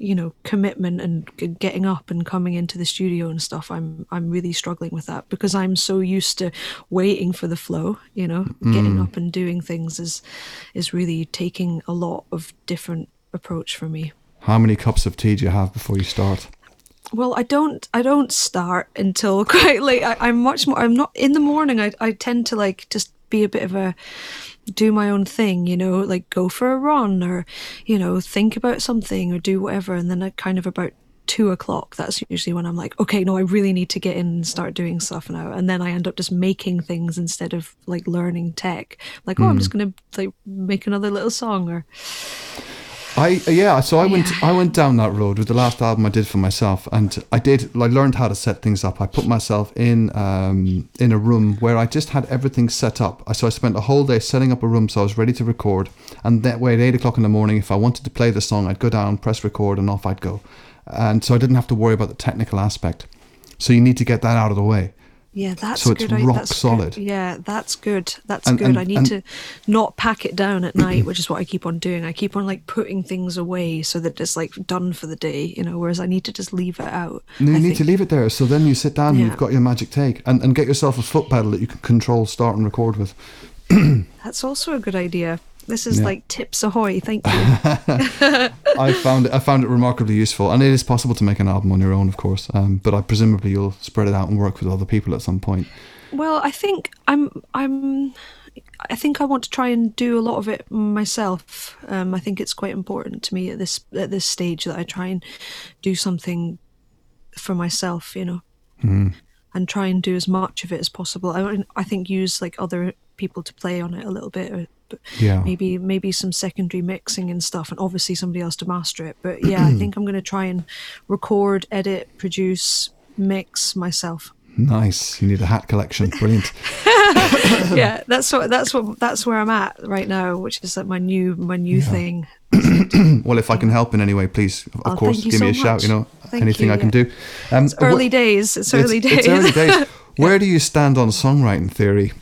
you know commitment and getting up and coming into the studio and stuff i'm i'm really struggling with that because i'm so used to waiting for the flow you know getting up and doing things is is really taking a lot of different approach for me How many cups of tea do you have before you start? Well i don't i don't start until quite late. I, i'm much more i'm not in the morning I, I tend to like just be a bit of a do my own thing you know like go for a run or you know think about something or do whatever. And then i kind of about two o'clock that's usually when i'm like okay no i really need to get in and start doing stuff now. And then i end up just making things instead of like learning tech. Like oh i'm hmm. just gonna like make another little song or I yeah, so I went I went down that road with the last album I did for myself, and I did I learned how to set things up. I put myself in um, in a room where I just had everything set up. So I spent a whole day setting up a room so I was ready to record, and that way at eight o'clock in the morning, if I wanted to play the song, I'd go down, press record, and off I'd go, and so I didn't have to worry about the technical aspect. So you need to get that out of the way. Yeah, that's So it's good. Rock that's solid. Good. Yeah, that's good. That's And- good. and- I need and- to not pack it down at night, which is what I keep on doing. I keep on like putting things away so that it's like done for the day, you know. Whereas I need to just leave it out. No, you I need to leave it there. So then you sit down and you've got your magic take, and, and get yourself a foot pedal that you can control, start, and record with. That's also a good idea. This is Yeah. like tips ahoy. Thank you. I found it. I found it remarkably useful, and it is possible to make an album on your own, of course. Um, but I presumably you'll spread it out and work with other people at some point. Well, I think I'm I'm I think I want to try and do a lot of it myself. Um, I think it's quite important to me at this at this stage that I try and do something for myself, you know, and try and do as much of it as possible. I I think use like other people to play on it a little bit, or, but Yeah. maybe maybe some secondary mixing and stuff, and obviously somebody else to master it. But yeah, I think I'm going to try and record, edit, produce, mix myself. Nice. You need a hat collection. Brilliant. yeah, that's what that's what that's where I'm at right now, which is like my new my new thing. well, if I can help in any way, please, of Oh, course, give me a so shout. You know, Thank anything you, I can yeah. do. Um, It's early wh- days. It's early it's, days. It's early days. Where do you stand on songwriting theory?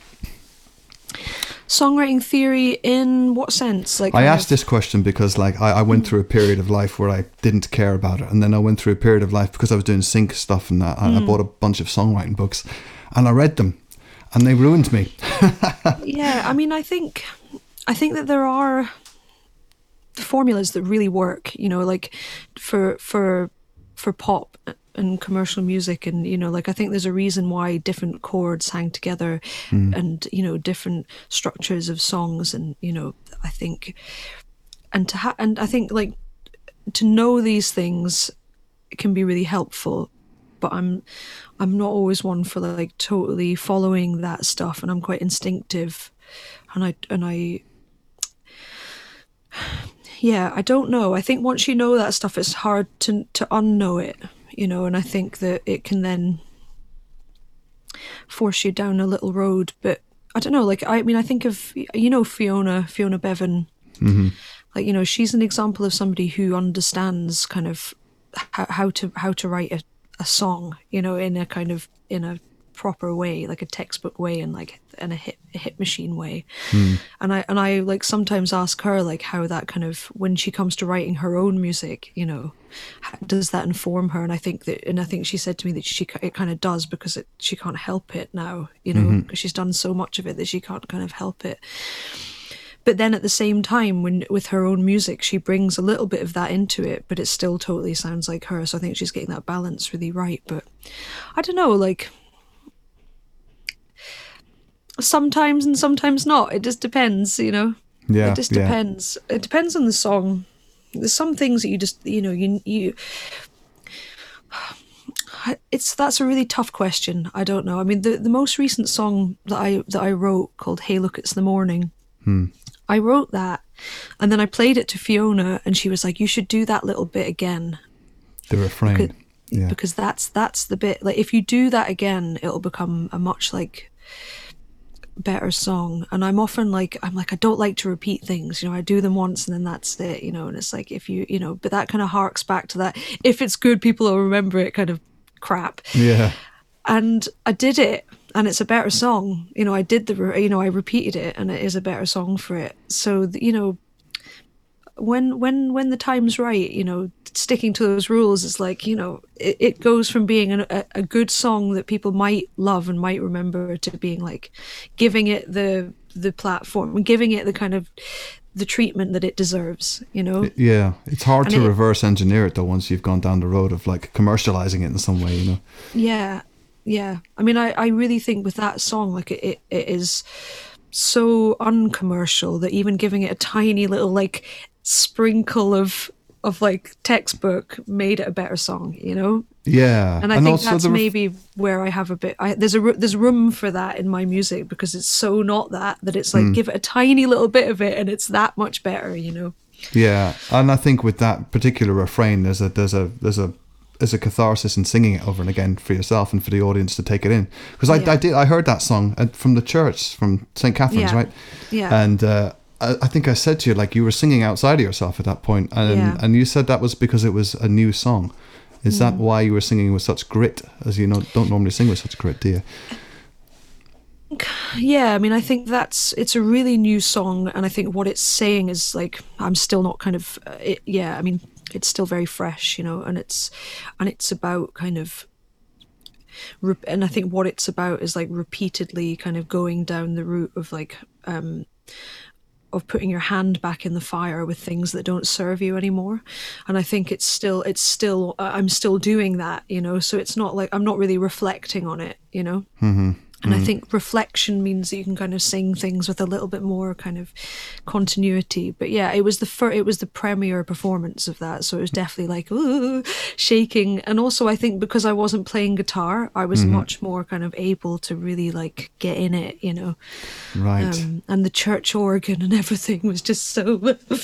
Songwriting theory in what sense? Like I asked of- this question because, like, I, I went through a period of life where I didn't care about it, and then I went through a period of life because I was doing sync stuff and that. I, Hmm. I bought a bunch of songwriting books, and I read them, and they ruined me. yeah i mean i think i think that there are formulas that really work you know like for for for pop and commercial music and you know like i think there's a reason why different chords hang together mm. and you know different structures of songs and you know i think and to ha- and i think like to know these things can be really helpful but i'm i'm not always one for like totally following that stuff and i'm quite instinctive and i and i yeah i don't know. I think once you know that stuff it's hard to to unknow it you know and i think that it can then force you down a little road but i don't know like i mean i think of you know fiona fiona bevan. Mm-hmm. Like you know she's an example of somebody who understands kind of how, how to how to write a, a song you know in a kind of in a proper way like a textbook way and like in a hit a hit machine way. Hmm. And i and i like sometimes ask her like how that kind of when she comes to writing her own music you know how, does that inform her? And i think that and i think she said to me that she it kind of does because it, she can't help it now you know mm-hmm. because she's done so much of it that she can't kind of help it. But then at the same time when with her own music she brings a little bit of that into it but it still totally sounds like her. So i think she's getting that balance really right. But i don't know like sometimes and sometimes not it just depends you know Yeah, it just yeah. depends it depends on the song there's some things that you just you know you you it's that's a really tough question i don't know i mean the the most recent song that i that i wrote called hey look it's the morning Hmm. I wrote that and then I played it to Fiona and she was like, You should do that little bit again. The refrain. Because, yeah. because that's that's the bit like if you do that again, it'll become a much like better song. And I'm often like I'm like, I don't like to repeat things, you know, I do them once and then that's it, you know, and it's like if you you know, but that kind of harks back to that if it's good people will remember it kind of crap yeah. and I did it, and it's a better song. You know, I did the, you know, I repeated it, and it is a better song for it. So you know, when when when the time's right, you know, sticking to those rules is like you know, it, it goes from being an, a, a good song that people might love and might remember to being like giving it the the platform, giving it the kind of the treatment that it deserves. You know, Yeah. It's hard And to it- reverse engineer it though once you've gone down the road of like commercializing it in some way, you know. Yeah, yeah. I mean, I, I really think with that song, like it, it, it is so uncommercial that even giving it a tiny little like sprinkle of of like textbook made it a better song, you know. Yeah. And I think that's ref- maybe where I have a bit. I, there's a there's room for that in my music because it's so not that that it's like Hmm. give it a tiny little bit of it and it's that much better, you know. Yeah, and I think with that particular refrain, there's a there's a there's a there's a catharsis in singing it over and again for yourself and for the audience to take it in. Because I, Yeah. I did I heard that song from the church from St Catherine's, Yeah. right? Yeah. And uh, I, I think I said to you like you were singing outside of yourself at that point, and Yeah. and you said that was because it was a new song. Is Mm. that why you were singing with such grit? As you know, don't normally sing with such grit, do you? Yeah, I mean, I think that's it's a really new song, and I think what it's saying is like I'm still not kind of uh, it, yeah. I mean, it's still very fresh, you know, and it's and it's about kind of. And I think what it's about is like repeatedly kind of going down the route of like um, of putting your hand back in the fire with things that don't serve you anymore and i think it's still it's still i'm still doing that you know so it's not like i'm not really reflecting on it you know mm-hmm. And i think reflection means that you can kind of sing things with a little bit more kind of continuity. But yeah it was the fir- it was the premiere performance of that. So it was definitely like ooh, shaking. And also i think because i wasn't playing guitar i was much more kind of able to really like get in it you know? Right. um, and the church organ and everything was just so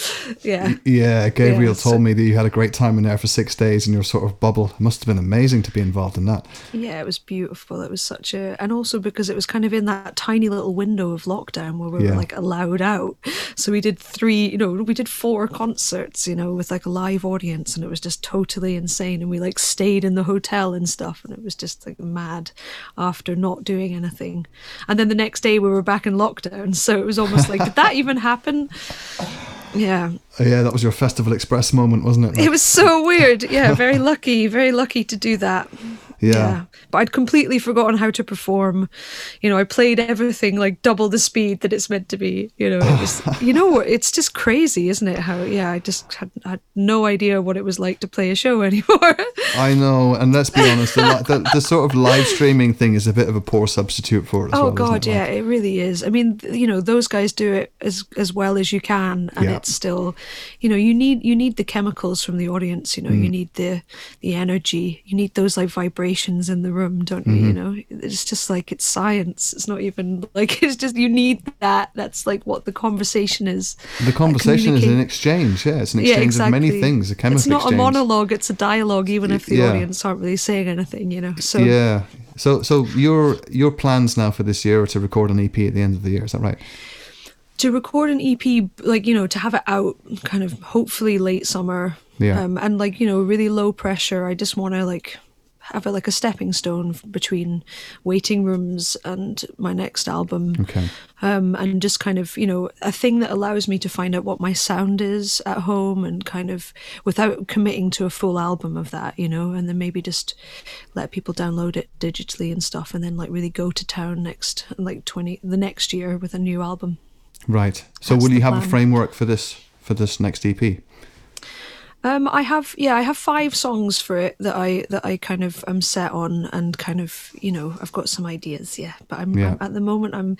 yeah. Yeah, Gabriel yeah, so- told me that you had a great time in there for six days in your sort of bubble. It must have been amazing to be involved in that. yeah it was beautiful. It was such a and also because it was kind of in that tiny little window of lockdown where we Yeah. were like allowed out so we did three you know we did four concerts you know with like a live audience and it was just totally insane and we like stayed in the hotel and stuff and it was just like mad after not doing anything and then the next day we were back in lockdown so it was almost like did that even happen yeah Yeah, that was your Festival Express moment, wasn't it? It was so weird. Yeah, very lucky, very lucky to do that. Yeah. But I'd completely forgotten how to perform. You know, I played everything like double the speed that it's meant to be. You know, it was, you know, it's just crazy, isn't it? How, yeah, I just had, had no idea what it was like to play a show anymore. I know, and let's be honest, the, the, the sort of live streaming thing is a bit of a poor substitute for it. As oh well, God, it? yeah, Like, it really is. I mean, you know, those guys do it as as well as you can, and Yeah. it's still, you know, you need you need the chemicals from the audience. You know, Mm. you need the the energy. You need those like vibrations in the room, don't you? Mm-hmm. You know, it's just like it's science. It's not even like it's just you need that. That's like what the conversation is. The conversation is an exchange. Yeah, it's an Yeah, exchange of many things. A chemical It's not exchange. a monologue; it's a dialogue, even if the yeah. audience aren't really saying anything. You know, so Yeah. So, so your your plans now for this year are to record an EP at the end of the year. Is that right? to record an EP, like you know, to have it out, kind of hopefully late summer, Yeah. um, and like you know, really low pressure. I just want to like have it like a stepping stone between waiting rooms and my next album, Okay. um, and just kind of you know a thing that allows me to find out what my sound is at home and kind of without committing to a full album of that, you know, and then maybe just let people download it digitally and stuff, and then like really go to town next like twenty the next year with a new album. Right. So, That's will you have a framework for this for this next EP? Um, I have yeah, I have five songs for it that I that I kind of am set on and kind of you know I've got some ideas yeah, but I'm, Yeah. I'm at the moment I'm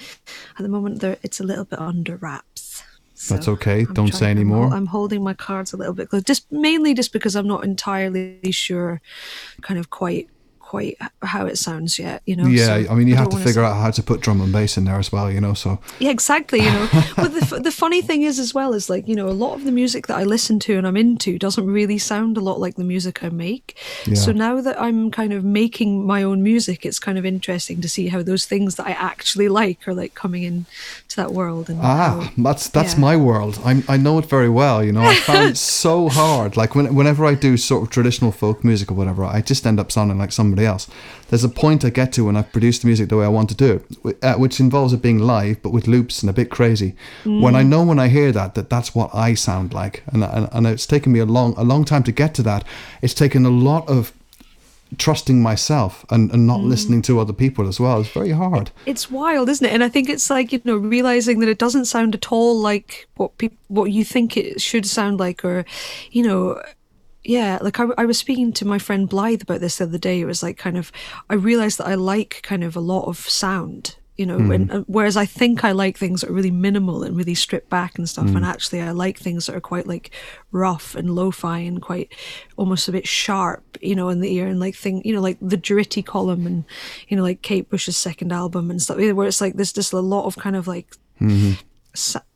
at the moment there it's a little bit under wraps. So That's okay. I'm Don't say any more. I'm holding my cards a little bit close, just mainly just because I'm not entirely sure, kind of quite quite how it sounds yet. You know. Yeah, so I mean, you don't have to figure out how to put drum and bass in there as well, you know. So, yeah, exactly. You know, but the the funny thing is as well is like you know a lot of the music that I listen to and I'm into doesn't really sound a lot like the music I make. So now that I'm kind of making my own music, it's kind of interesting to see how those things that I actually like are like coming in to that world. And ah, how- that's that's yeah. my world. I I know it very well. You know, I found it so hard. Like when, whenever I do sort of traditional folk music or whatever, I just end up sounding like somebody else. There's a point I get to when I've produced the music the way I want to do it, uh, which involves it being live, but with loops and a bit crazy. When Mm. I know when I hear that that that's what I sound like, and, and and it's taken me a long a long time to get to that. It's taken a lot of trusting myself and, and Mm. not listening to other people as well. It's very hard. it's wild, isn't it? And I think it's like you know realizing that it doesn't sound at all like what people what you think it should sound like, or you know. Yeah, like I, I was speaking to my friend Blythe about this the other day. It was like kind of, I realized that I like kind of a lot of sound, you know, and, and whereas I think I like things that are really minimal and really stripped back and stuff, and hmm. actually I like things that are quite like rough and lo-fi and quite almost a bit sharp, you know, in the ear and like thing, you know, like the Durutti Column and you know, like Kate Bush's second album and stuff, where it's like there's just a lot of kind of like sa-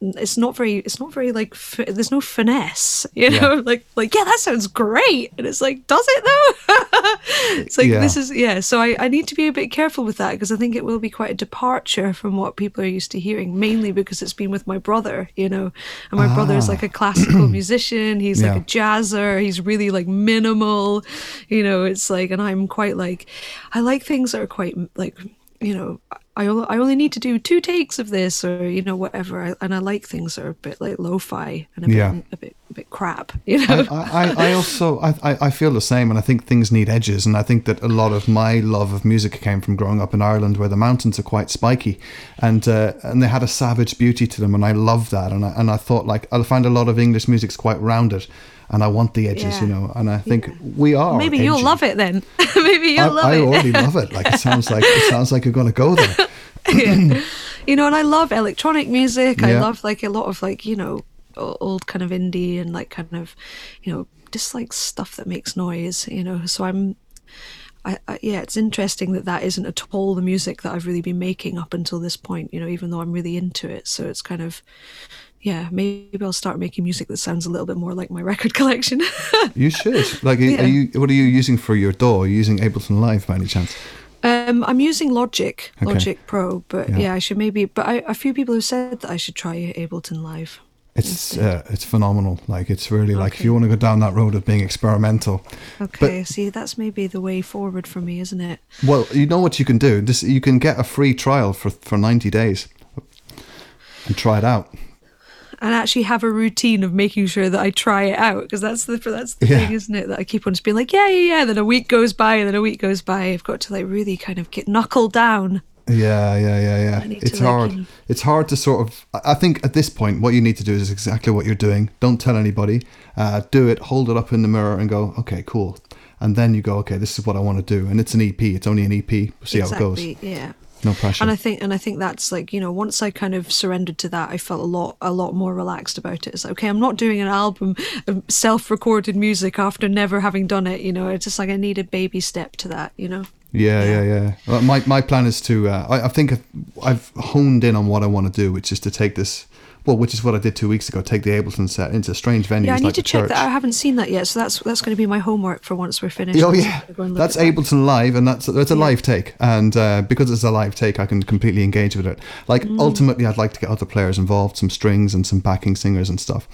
it's not very it's not very like there's no finesse you know? Like like yeah that sounds great. And it's like does it though? It's like Yeah. this is yeah so I, I need to be a bit careful with that because i think it will be quite a departure from what people are used to hearing mainly because it's been with my brother you know? And my brother is like a classical musician he's like Ah. A jazzer he's really like minimal you know? It's like and i'm quite like i like things that are quite like you know I, I only need to do two takes of this or you know whatever I, and i like things that are a bit like lo-fi and a bit Yeah. a bit a bit crap you know I, I, I also I, I I feel the same and I think things need edges and I think that a lot of my love of music came from growing up in Ireland where the mountains are quite spiky and uh, and they had a savage beauty to them and I love that and I, and I thought like I find a lot of English music's quite rounded and I want the edges Yeah. you know and I think we are maybe you'll love it then. Maybe you'll I, love I it. already love it. Like it sounds like it sounds like you're gonna go there. You know and i love electronic music. I love like a lot of like you know old kind of indie and like kind of you know just like stuff that makes noise you know. So i'm I, I, yeah, it's interesting that that isn't at all the music that I've really been making up until this point. You know, even though I'm really into it, so it's kind of, yeah, maybe I'll start making music that sounds a little bit more like my record collection. you should like are, Yeah. are you what are you using for your DAW are you using Ableton Live by any chance Um, I'm using Logic, Okay. Logic Pro, but Yeah. yeah. I should maybe. But I, a few people have said that I should try Ableton Live. It's uh, it's phenomenal. Like it's really like if you want to go down that road of being experimental. Okay, see, that's maybe the way forward for me, isn't it? Well, you know what you can do. This you can get a free trial for for ninety days, and try it out. And actually have a routine of making sure that I try it out because that's the that's the Yeah. thing, isn't it? That I keep on just being like, yeah, yeah, yeah. Then a week goes by, and then a week goes by. I've got to like really kind of get knuckle down. Yeah, yeah, yeah, yeah. It's like, hard. you know- It's hard to sort of. I think at this point, what you need to do is exactly what you're doing. Don't tell anybody. Uh, do it. Hold it up in the mirror and go, okay, cool. And then you go, okay, this is what I want to do. And it's an EP. It's only an EP. See how it goes. yeah. No pressure. And I think and I think that's like you know once I kind of surrendered to that, I felt a lot a lot more relaxed about it. It's like okay, I'm not doing an album of self-recorded music after never having done it. You know, it's just like I need a baby step to that. You know. Yeah, yeah, yeah. Well, my my plan is to. Uh, I, I think I've, I've honed in on what I want to do, which is to take this. Well, which is what I did two weeks ago. Take the Ableton set into strange venues Yeah, I need like to check church. that. I haven't seen that yet, so that's that's going to be my homework for once we're finished. Oh yeah, gonna go and look that's at that. Ableton Live, and that's that's a Yeah. live take, and uh, because it's a live take, I can completely engage with it. Like Mm. ultimately, I'd like to get other players involved, some strings and some backing singers and stuff,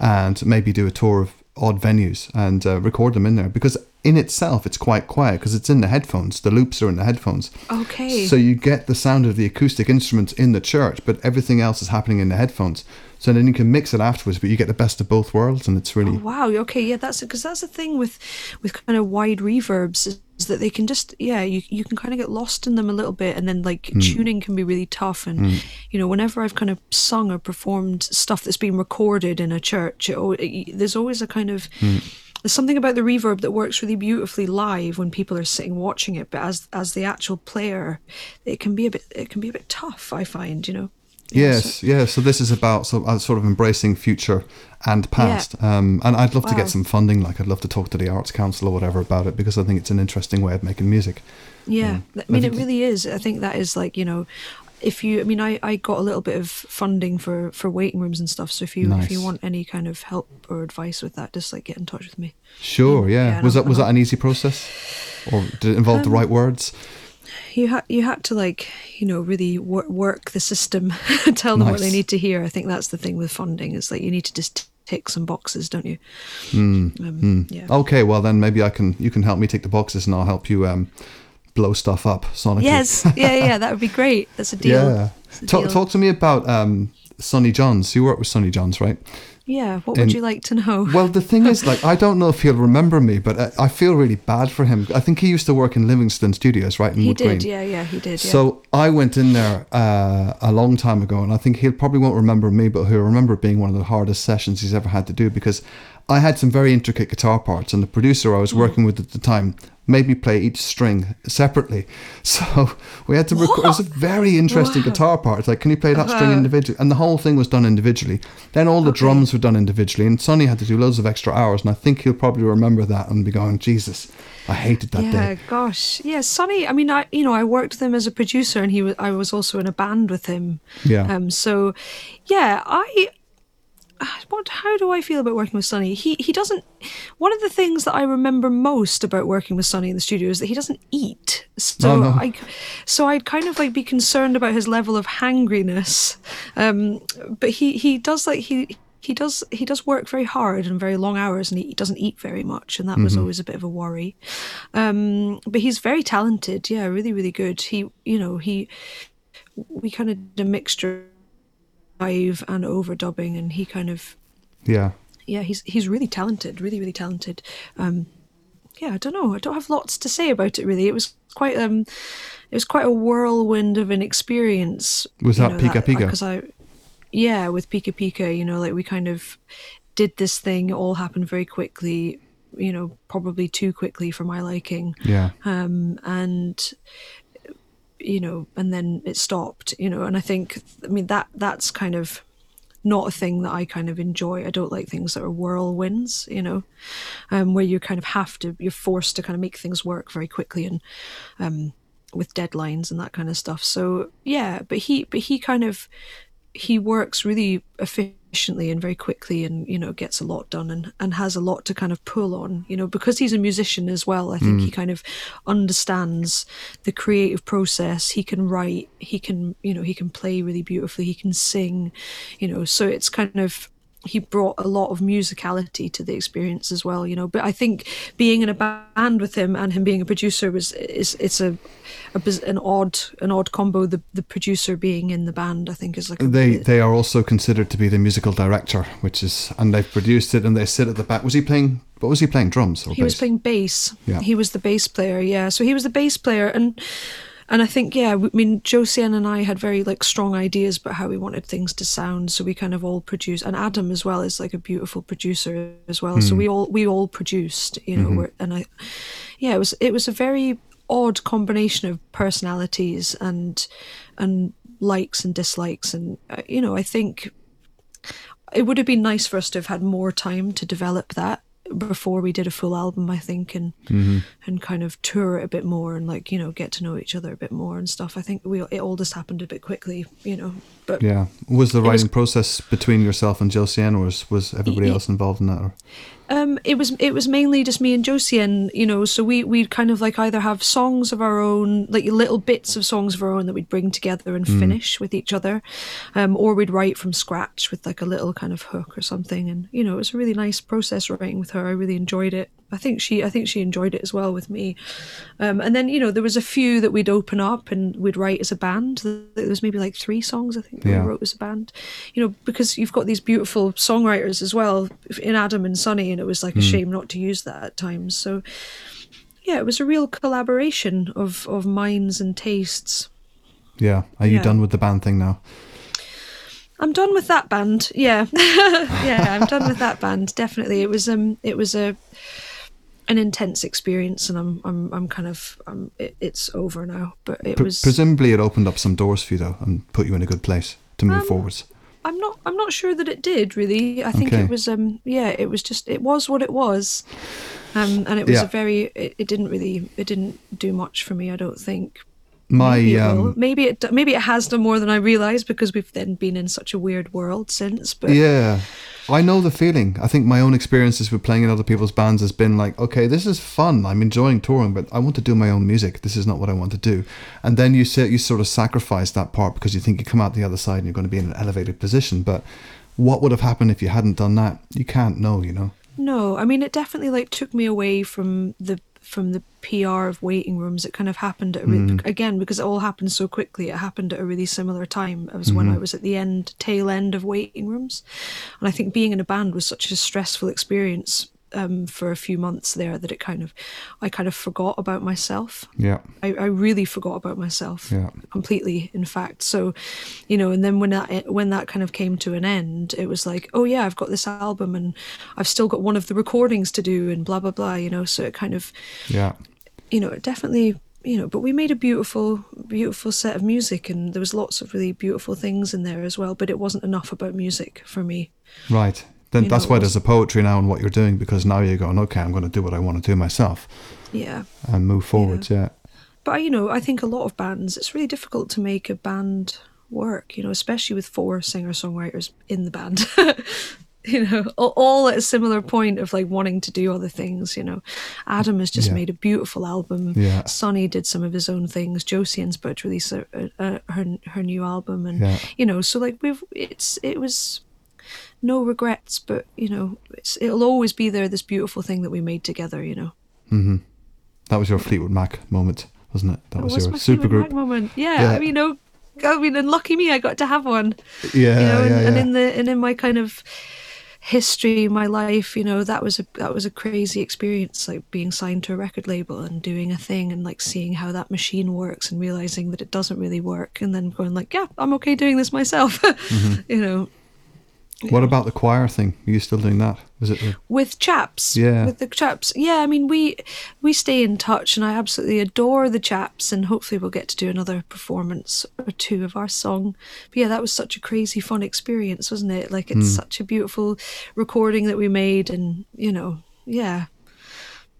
and maybe do a tour of odd venues and uh, record them in there because in itself it's quite quiet because it's in the headphones. The loops are in the headphones. Okay. So you get the sound of the acoustic instruments in the church, but everything else is happening in the headphones. So then you can mix it afterwards, but you get the best of both worlds, and it's really Oh, wow. Okay. Yeah, that's because that's the thing with with kind of wide reverbs is, that they can just yeah you you can kind of get lost in them a little bit, and then like Hmm. tuning can be really tough. And you know, whenever I've kind of sung or performed stuff that's been recorded in a church, it, it, there's always a kind of Hmm. There's something about the reverb that works really beautifully live when people are sitting watching it, but as as the actual player, it can be a bit it can be a bit tough. I find you know. Yeah, Yes, yeah. So this is about so, uh, sort of embracing future and past. Um, and I'd love to get some funding. Like I'd love to talk to the Arts Council or whatever about it because I think it's an interesting way of making music. Yeah, Mm. I mean, it really is. I think that is like you know, if you, I mean, I, I got a little bit of funding for for waiting rooms and stuff. So if you if you want any kind of help or advice with that, just like get in touch with me. Sure, yeah. Yeah, was that was that an easy process, or did it involve the Um, right words? You had you had to like you know really wor- work the system, tell them what they need to hear. I think that's the thing with funding is like you need to just tick some boxes, don't you? Hmm, Um, Yeah. Okay, well then maybe I can you can help me tick the boxes and I'll help you um, blow stuff up sonically. Yes, yeah, yeah, that would be great. That's a deal. Yeah. A Talk, deal. talk to me about um, Sonny Johns. You work with Sonny Johns, right? Yeah, what in- would you like to know? Well, the thing is, like, I don't know if he'll remember me, but I, I feel really bad for him. I think he used to work in Livingston Studios, right? In he Wood did, Green. yeah, yeah, he did. Yeah. So I went in there uh, a long time ago, and I think he'll probably won't remember me, but he'll remember it being one of the hardest sessions he's ever had to do because I had some very intricate guitar parts, and the producer I Hmm. was working with at the time made me play each string separately. So we had to record. It was a very interesting Wow. guitar part. It's like, can you play that string Uh-huh. individually? And the whole thing was done individually. Then all the Okay. drums were done individually. And Sonny had to do loads of extra hours, and I think he'll probably remember that and be going, Jesus, I hated that day. yeah, day. gosh, yeah, Sonny. I mean, I you know I worked with him as a producer, and he was I was also in a band with him. Yeah. Um. So, yeah, I. What? How do I feel about working with Sonny? He he doesn't. One of the things that I remember most about working with Sonny in the studio is that he doesn't eat. So Oh, no. I, so I'd kind of like be concerned about his level of hangriness. Um. But he he does like he he does he does work very hard and very long hours and he doesn't eat very much and that was always a bit of a worry um but he's very talented yeah really really good he you know he we kind of did a mixture of live and overdubbing and he kind of Yeah. yeah he's he's really talented really really talented um yeah i don't know i don't have lots to say about it really it was quite um it was quite a whirlwind of an experience Was that Pica Pica? because i yeah with pica pica you know like we kind of did this thing it all happened very quickly you know probably too quickly for my liking Yeah. um, and you know, and then it stopped, you know, and I think, I mean, that that's kind of not a thing that I kind of enjoy. I don't like things that are whirlwinds, you know, um, where you kind of have to, you're forced to kind of make things work very quickly and um, with deadlines and that kind of stuff. So yeah, but he, but he kind of, he works really efficiently and very quickly and you know gets a lot done and, and has a lot to kind of pull on you know because he's a musician as well i think he mm. kind of understands the creative process. He can write he can you know he can play really beautifully he can sing you know so it's kind of he brought a lot of musicality to the experience as well you know but i think being in a band with him and him being a producer was is it's a, a an odd an odd combo the the producer being in the band i think is like a, They they are also considered to be the musical director, which is and they've produced it and they sit at the back. Was he playing? What was he playing? Drums or he was playing bass Yeah. he was the bass player yeah so he was the bass player and and I think yeah I mean Josienne and I had very like strong ideas about how we wanted things to sound so we kind of all produced and Adam as well is like a beautiful producer as well so we all we all produced you know we're, and I yeah it was it was a very odd combination of personalities and and likes and dislikes and uh, you know I think it would have been nice for us to have had more time to develop that before we did a full album i think and mm-hmm. and kind of tour it a bit more and like you know get to know each other a bit more and stuff. I think we it all just happened a bit quickly you know but Yeah. Was the was- writing process between yourself and Josienne, or was, was everybody else involved in that? Or? Um, it was it was mainly just me and Josienne, you know. So we we'd kind of like either have songs of our own, like little bits of songs of our own that we'd bring together and finish with each other, um, or we'd write from scratch with like a little kind of hook or something. And you know, it was a really nice process writing with her. I really enjoyed it. I think she I think she enjoyed it as well with me. Um, and then you know there was a few that we'd open up and we'd write as a band. There was maybe like three songs I think that Yeah. we wrote as a band. You know because you've got these beautiful songwriters as well in Adam and Sonny, and it was like a shame not to use that at times. So yeah, it was a real collaboration of of minds and tastes. Yeah. Are you Yeah. done with the band thing now? I'm done with that band. Yeah, yeah, I'm done with that band. Definitely, it was um, it was a an intense experience, and I'm I'm I'm kind of um, it, it's over now. But it was. presumably, it opened up some doors for you though, and put you in a good place to Um, move forwards. I'm not I'm not sure that it did really. I think Okay. it was um yeah, it was just it was what it was. Um and it was Yeah. a very it, it didn't really it didn't do much for me, I don't think. My Maybe it, um, maybe it maybe it has done more than I realized because we've then been in such a weird world since. But Yeah. I know the feeling. I think my own experiences with playing in other people's bands has been like, okay, this is fun. I'm enjoying touring, but I want to do my own music. This is not what I want to do. And then you say you sort of sacrifice that part because you think you come out the other side and you're going to be in an elevated position. But what would have happened if you hadn't done that? You can't know, you know. No, I mean it definitely like took me away from the from the PR of waiting rooms. It kind of happened at a re- hmm. again because it all happened so quickly. It happened at a really similar time as when mm-hmm. I was at the end tail end of waiting rooms, and I think being in a band was such a stressful experience um, for a few months there that it kind of I kind of forgot about myself. Yeah. I, I really forgot about myself Yeah. completely in fact so you know and then when that when that kind of came to an end it was like oh yeah i've got this album and i've still got one of the recordings to do and blah blah blah you know so it kind of Yeah. you know it definitely you know but we made a beautiful beautiful set of music and there was lots of really beautiful things in there as well but it wasn't enough about music for me Right. Then You that's why there's a poetry now in what you're doing because now you're going, okay, I'm going to do what I want to do myself Yeah. and move forwards. Yeah. But you know, I think a lot of bands, it's really difficult to make a band work. You know, especially with four singer songwriters in the band. you know, all, at a similar point of like wanting to do other things. You know, Adam has just Yeah. made a beautiful album. Yeah. Sonny did some of his own things. Josie and Spud released a, a, a, her her new album, and Yeah. you know, so like we've it's it was no regrets, but you know, it's it'll always be there. This beautiful thing that we made together. You know. Mm-hmm. that was your Fleetwood Mac moment, wasn't it? That It was, was your super group. Mac moment. Yeah, Yeah. I mean, you know, I mean, and lucky me, I got to have one. Yeah, you know, and, yeah, and in the and in my kind of history, my life, you know, that was a that was a crazy experience, like being signed to a record label and doing a thing and like seeing how that machine works and realizing that it doesn't really work, and then going like, yeah, I'm okay doing this myself. Mm-hmm. you know, What about the choir thing? Are you still doing that? Was it? The, with chaps Yeah. with the chaps yeah i mean we we stay in touch and i absolutely adore the chaps and hopefully we'll get to do another performance or two of our song but yeah that was such a crazy fun experience wasn't it like it's hmm. such a beautiful recording that we made and you know yeah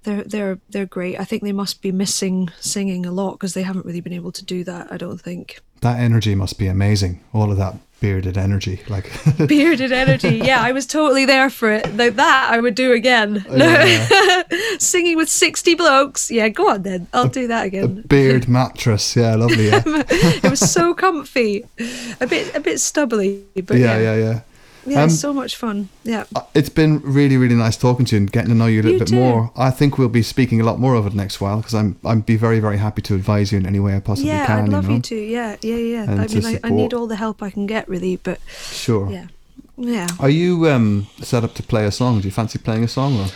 they're they're they're great i think they must be missing singing a lot because they haven't really been able to do that i don't think that energy must be amazing. All of that bearded energy, like bearded energy. Yeah, I was totally there for it. Though that I would do again. Oh, no, Singing with sixty blokes. Yeah, go on then. I'll do that again. beard mattress. Yeah, lovely. Yeah, it was so comfy, a bit a bit stubbly, but yeah, yeah, yeah. yeah. Yeah, Um, so much fun. Yeah, Uh, It's been really, really nice talking to you and getting to know you a little You bit too. more. I think we'll be speaking a lot more over the next while because I'm, I'd be very, very happy to advise you in any way I possibly yeah, can. I'd love know? you to. Yeah, yeah, yeah. And I mean, I, I need all the help I can get, really. But Sure. yeah, yeah. Are you um, set up to play a song? Do you fancy playing a song? Or?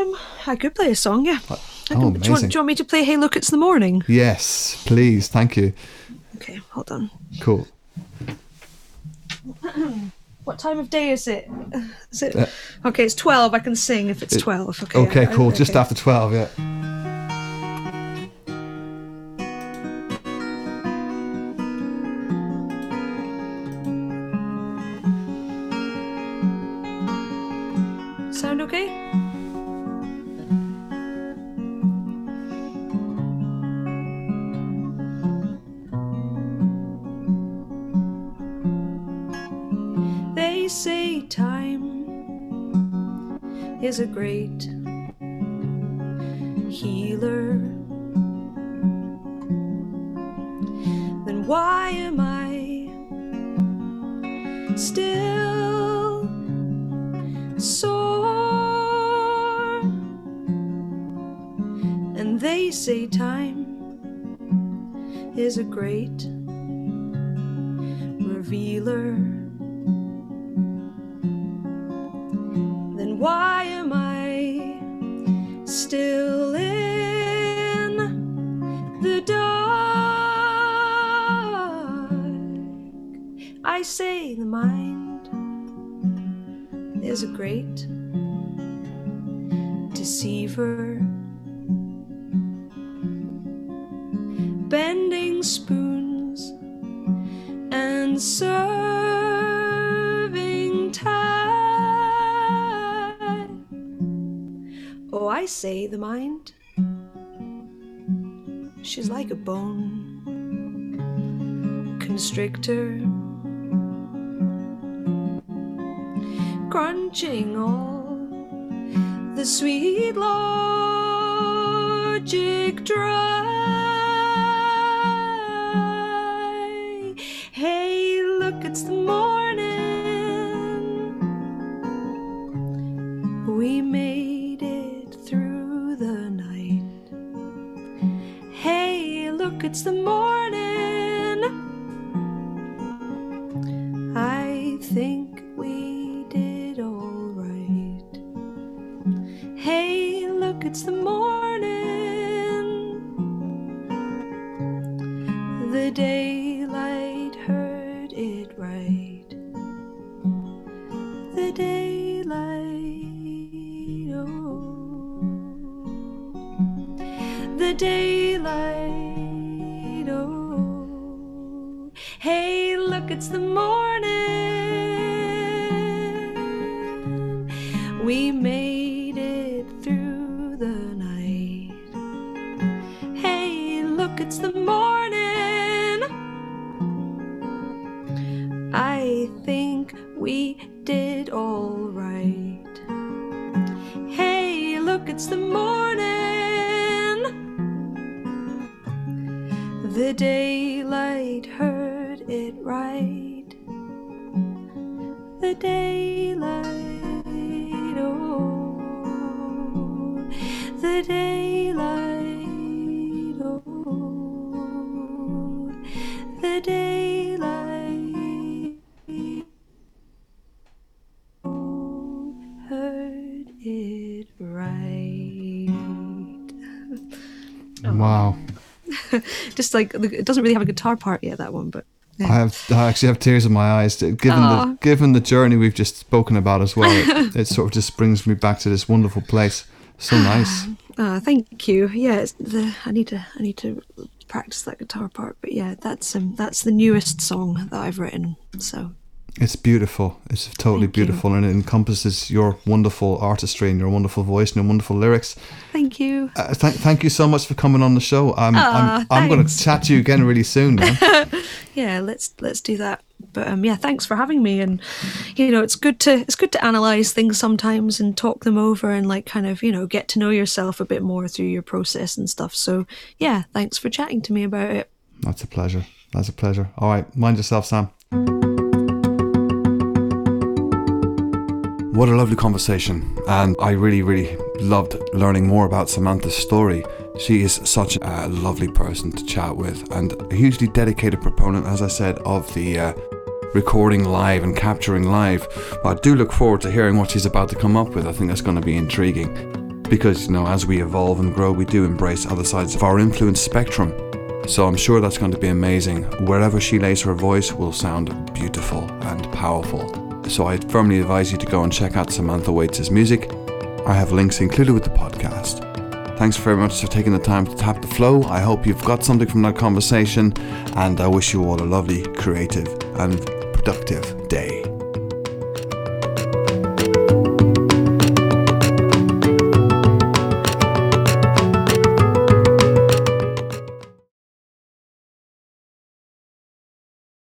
Um, I could play a song. Yeah. I oh, can- do, you want, amazing. do you want me to play "Hey, Look, It's the Morning"? Yes, please. Thank you. Okay, hold on. Cool. What time of day is it? Is it? Uh, okay, it's twelve. I can sing if it's it- twelve. Okay. Okay, I- cool. Just after 12, yeah. Great healer. Then why am I still sore? And they say time is a great revealer. Then why still in the dark? I say the mind is a great deceiver. Bending spoons say the mind. She's like a bone constrictor, crunching all the sweet logic dry. The daylight oh, heard it right. Wow. Just like it doesn't really have a guitar part yet, that one, but I have I actually have tears in my eyes. Given Aw. the given the journey we've just spoken about as well, it, it sort of just brings me back to this wonderful place. So nice. Ah, thank you. Yeah, it's the I need to I need to practice that guitar part, but yeah, that's um that's the newest song that I've written. So It's beautiful. It's totally Thank you. beautiful, and it encompasses your wonderful artistry and your wonderful voice and your wonderful lyrics. thank you. Uh, th- thank you so much for coming on the show. I'm I'm, I'm going to chat to you again really soon. Yeah, let's let's do that. But um yeah, thanks for having me and you know, it's good to it's good to analyze things sometimes and talk them over and like kind of, you know, get to know yourself a bit more through your process and stuff. So, yeah, thanks for chatting to me about it. That's a pleasure. That's a pleasure. All right, mind yourself, Sam. What a lovely conversation, and I really, really loved learning more about Samantha's story. She is such a lovely person to chat with, and a hugely dedicated proponent, as I said, of the uh, recording live and capturing live. But I do look forward to hearing what she's about to come up with. I think that's going to be intriguing because, you know, as we evolve and grow, we do embrace other sides of our influence spectrum. So I'm sure that's going to be amazing. Wherever she lays her voice will sound beautiful and powerful. So I firmly advise you to go and check out Samantha Whates' music. I have links included with the podcast. Thanks very much for taking the time to tap the flow. I hope you've got something from that conversation, and I wish you all a lovely, creative, and productive day.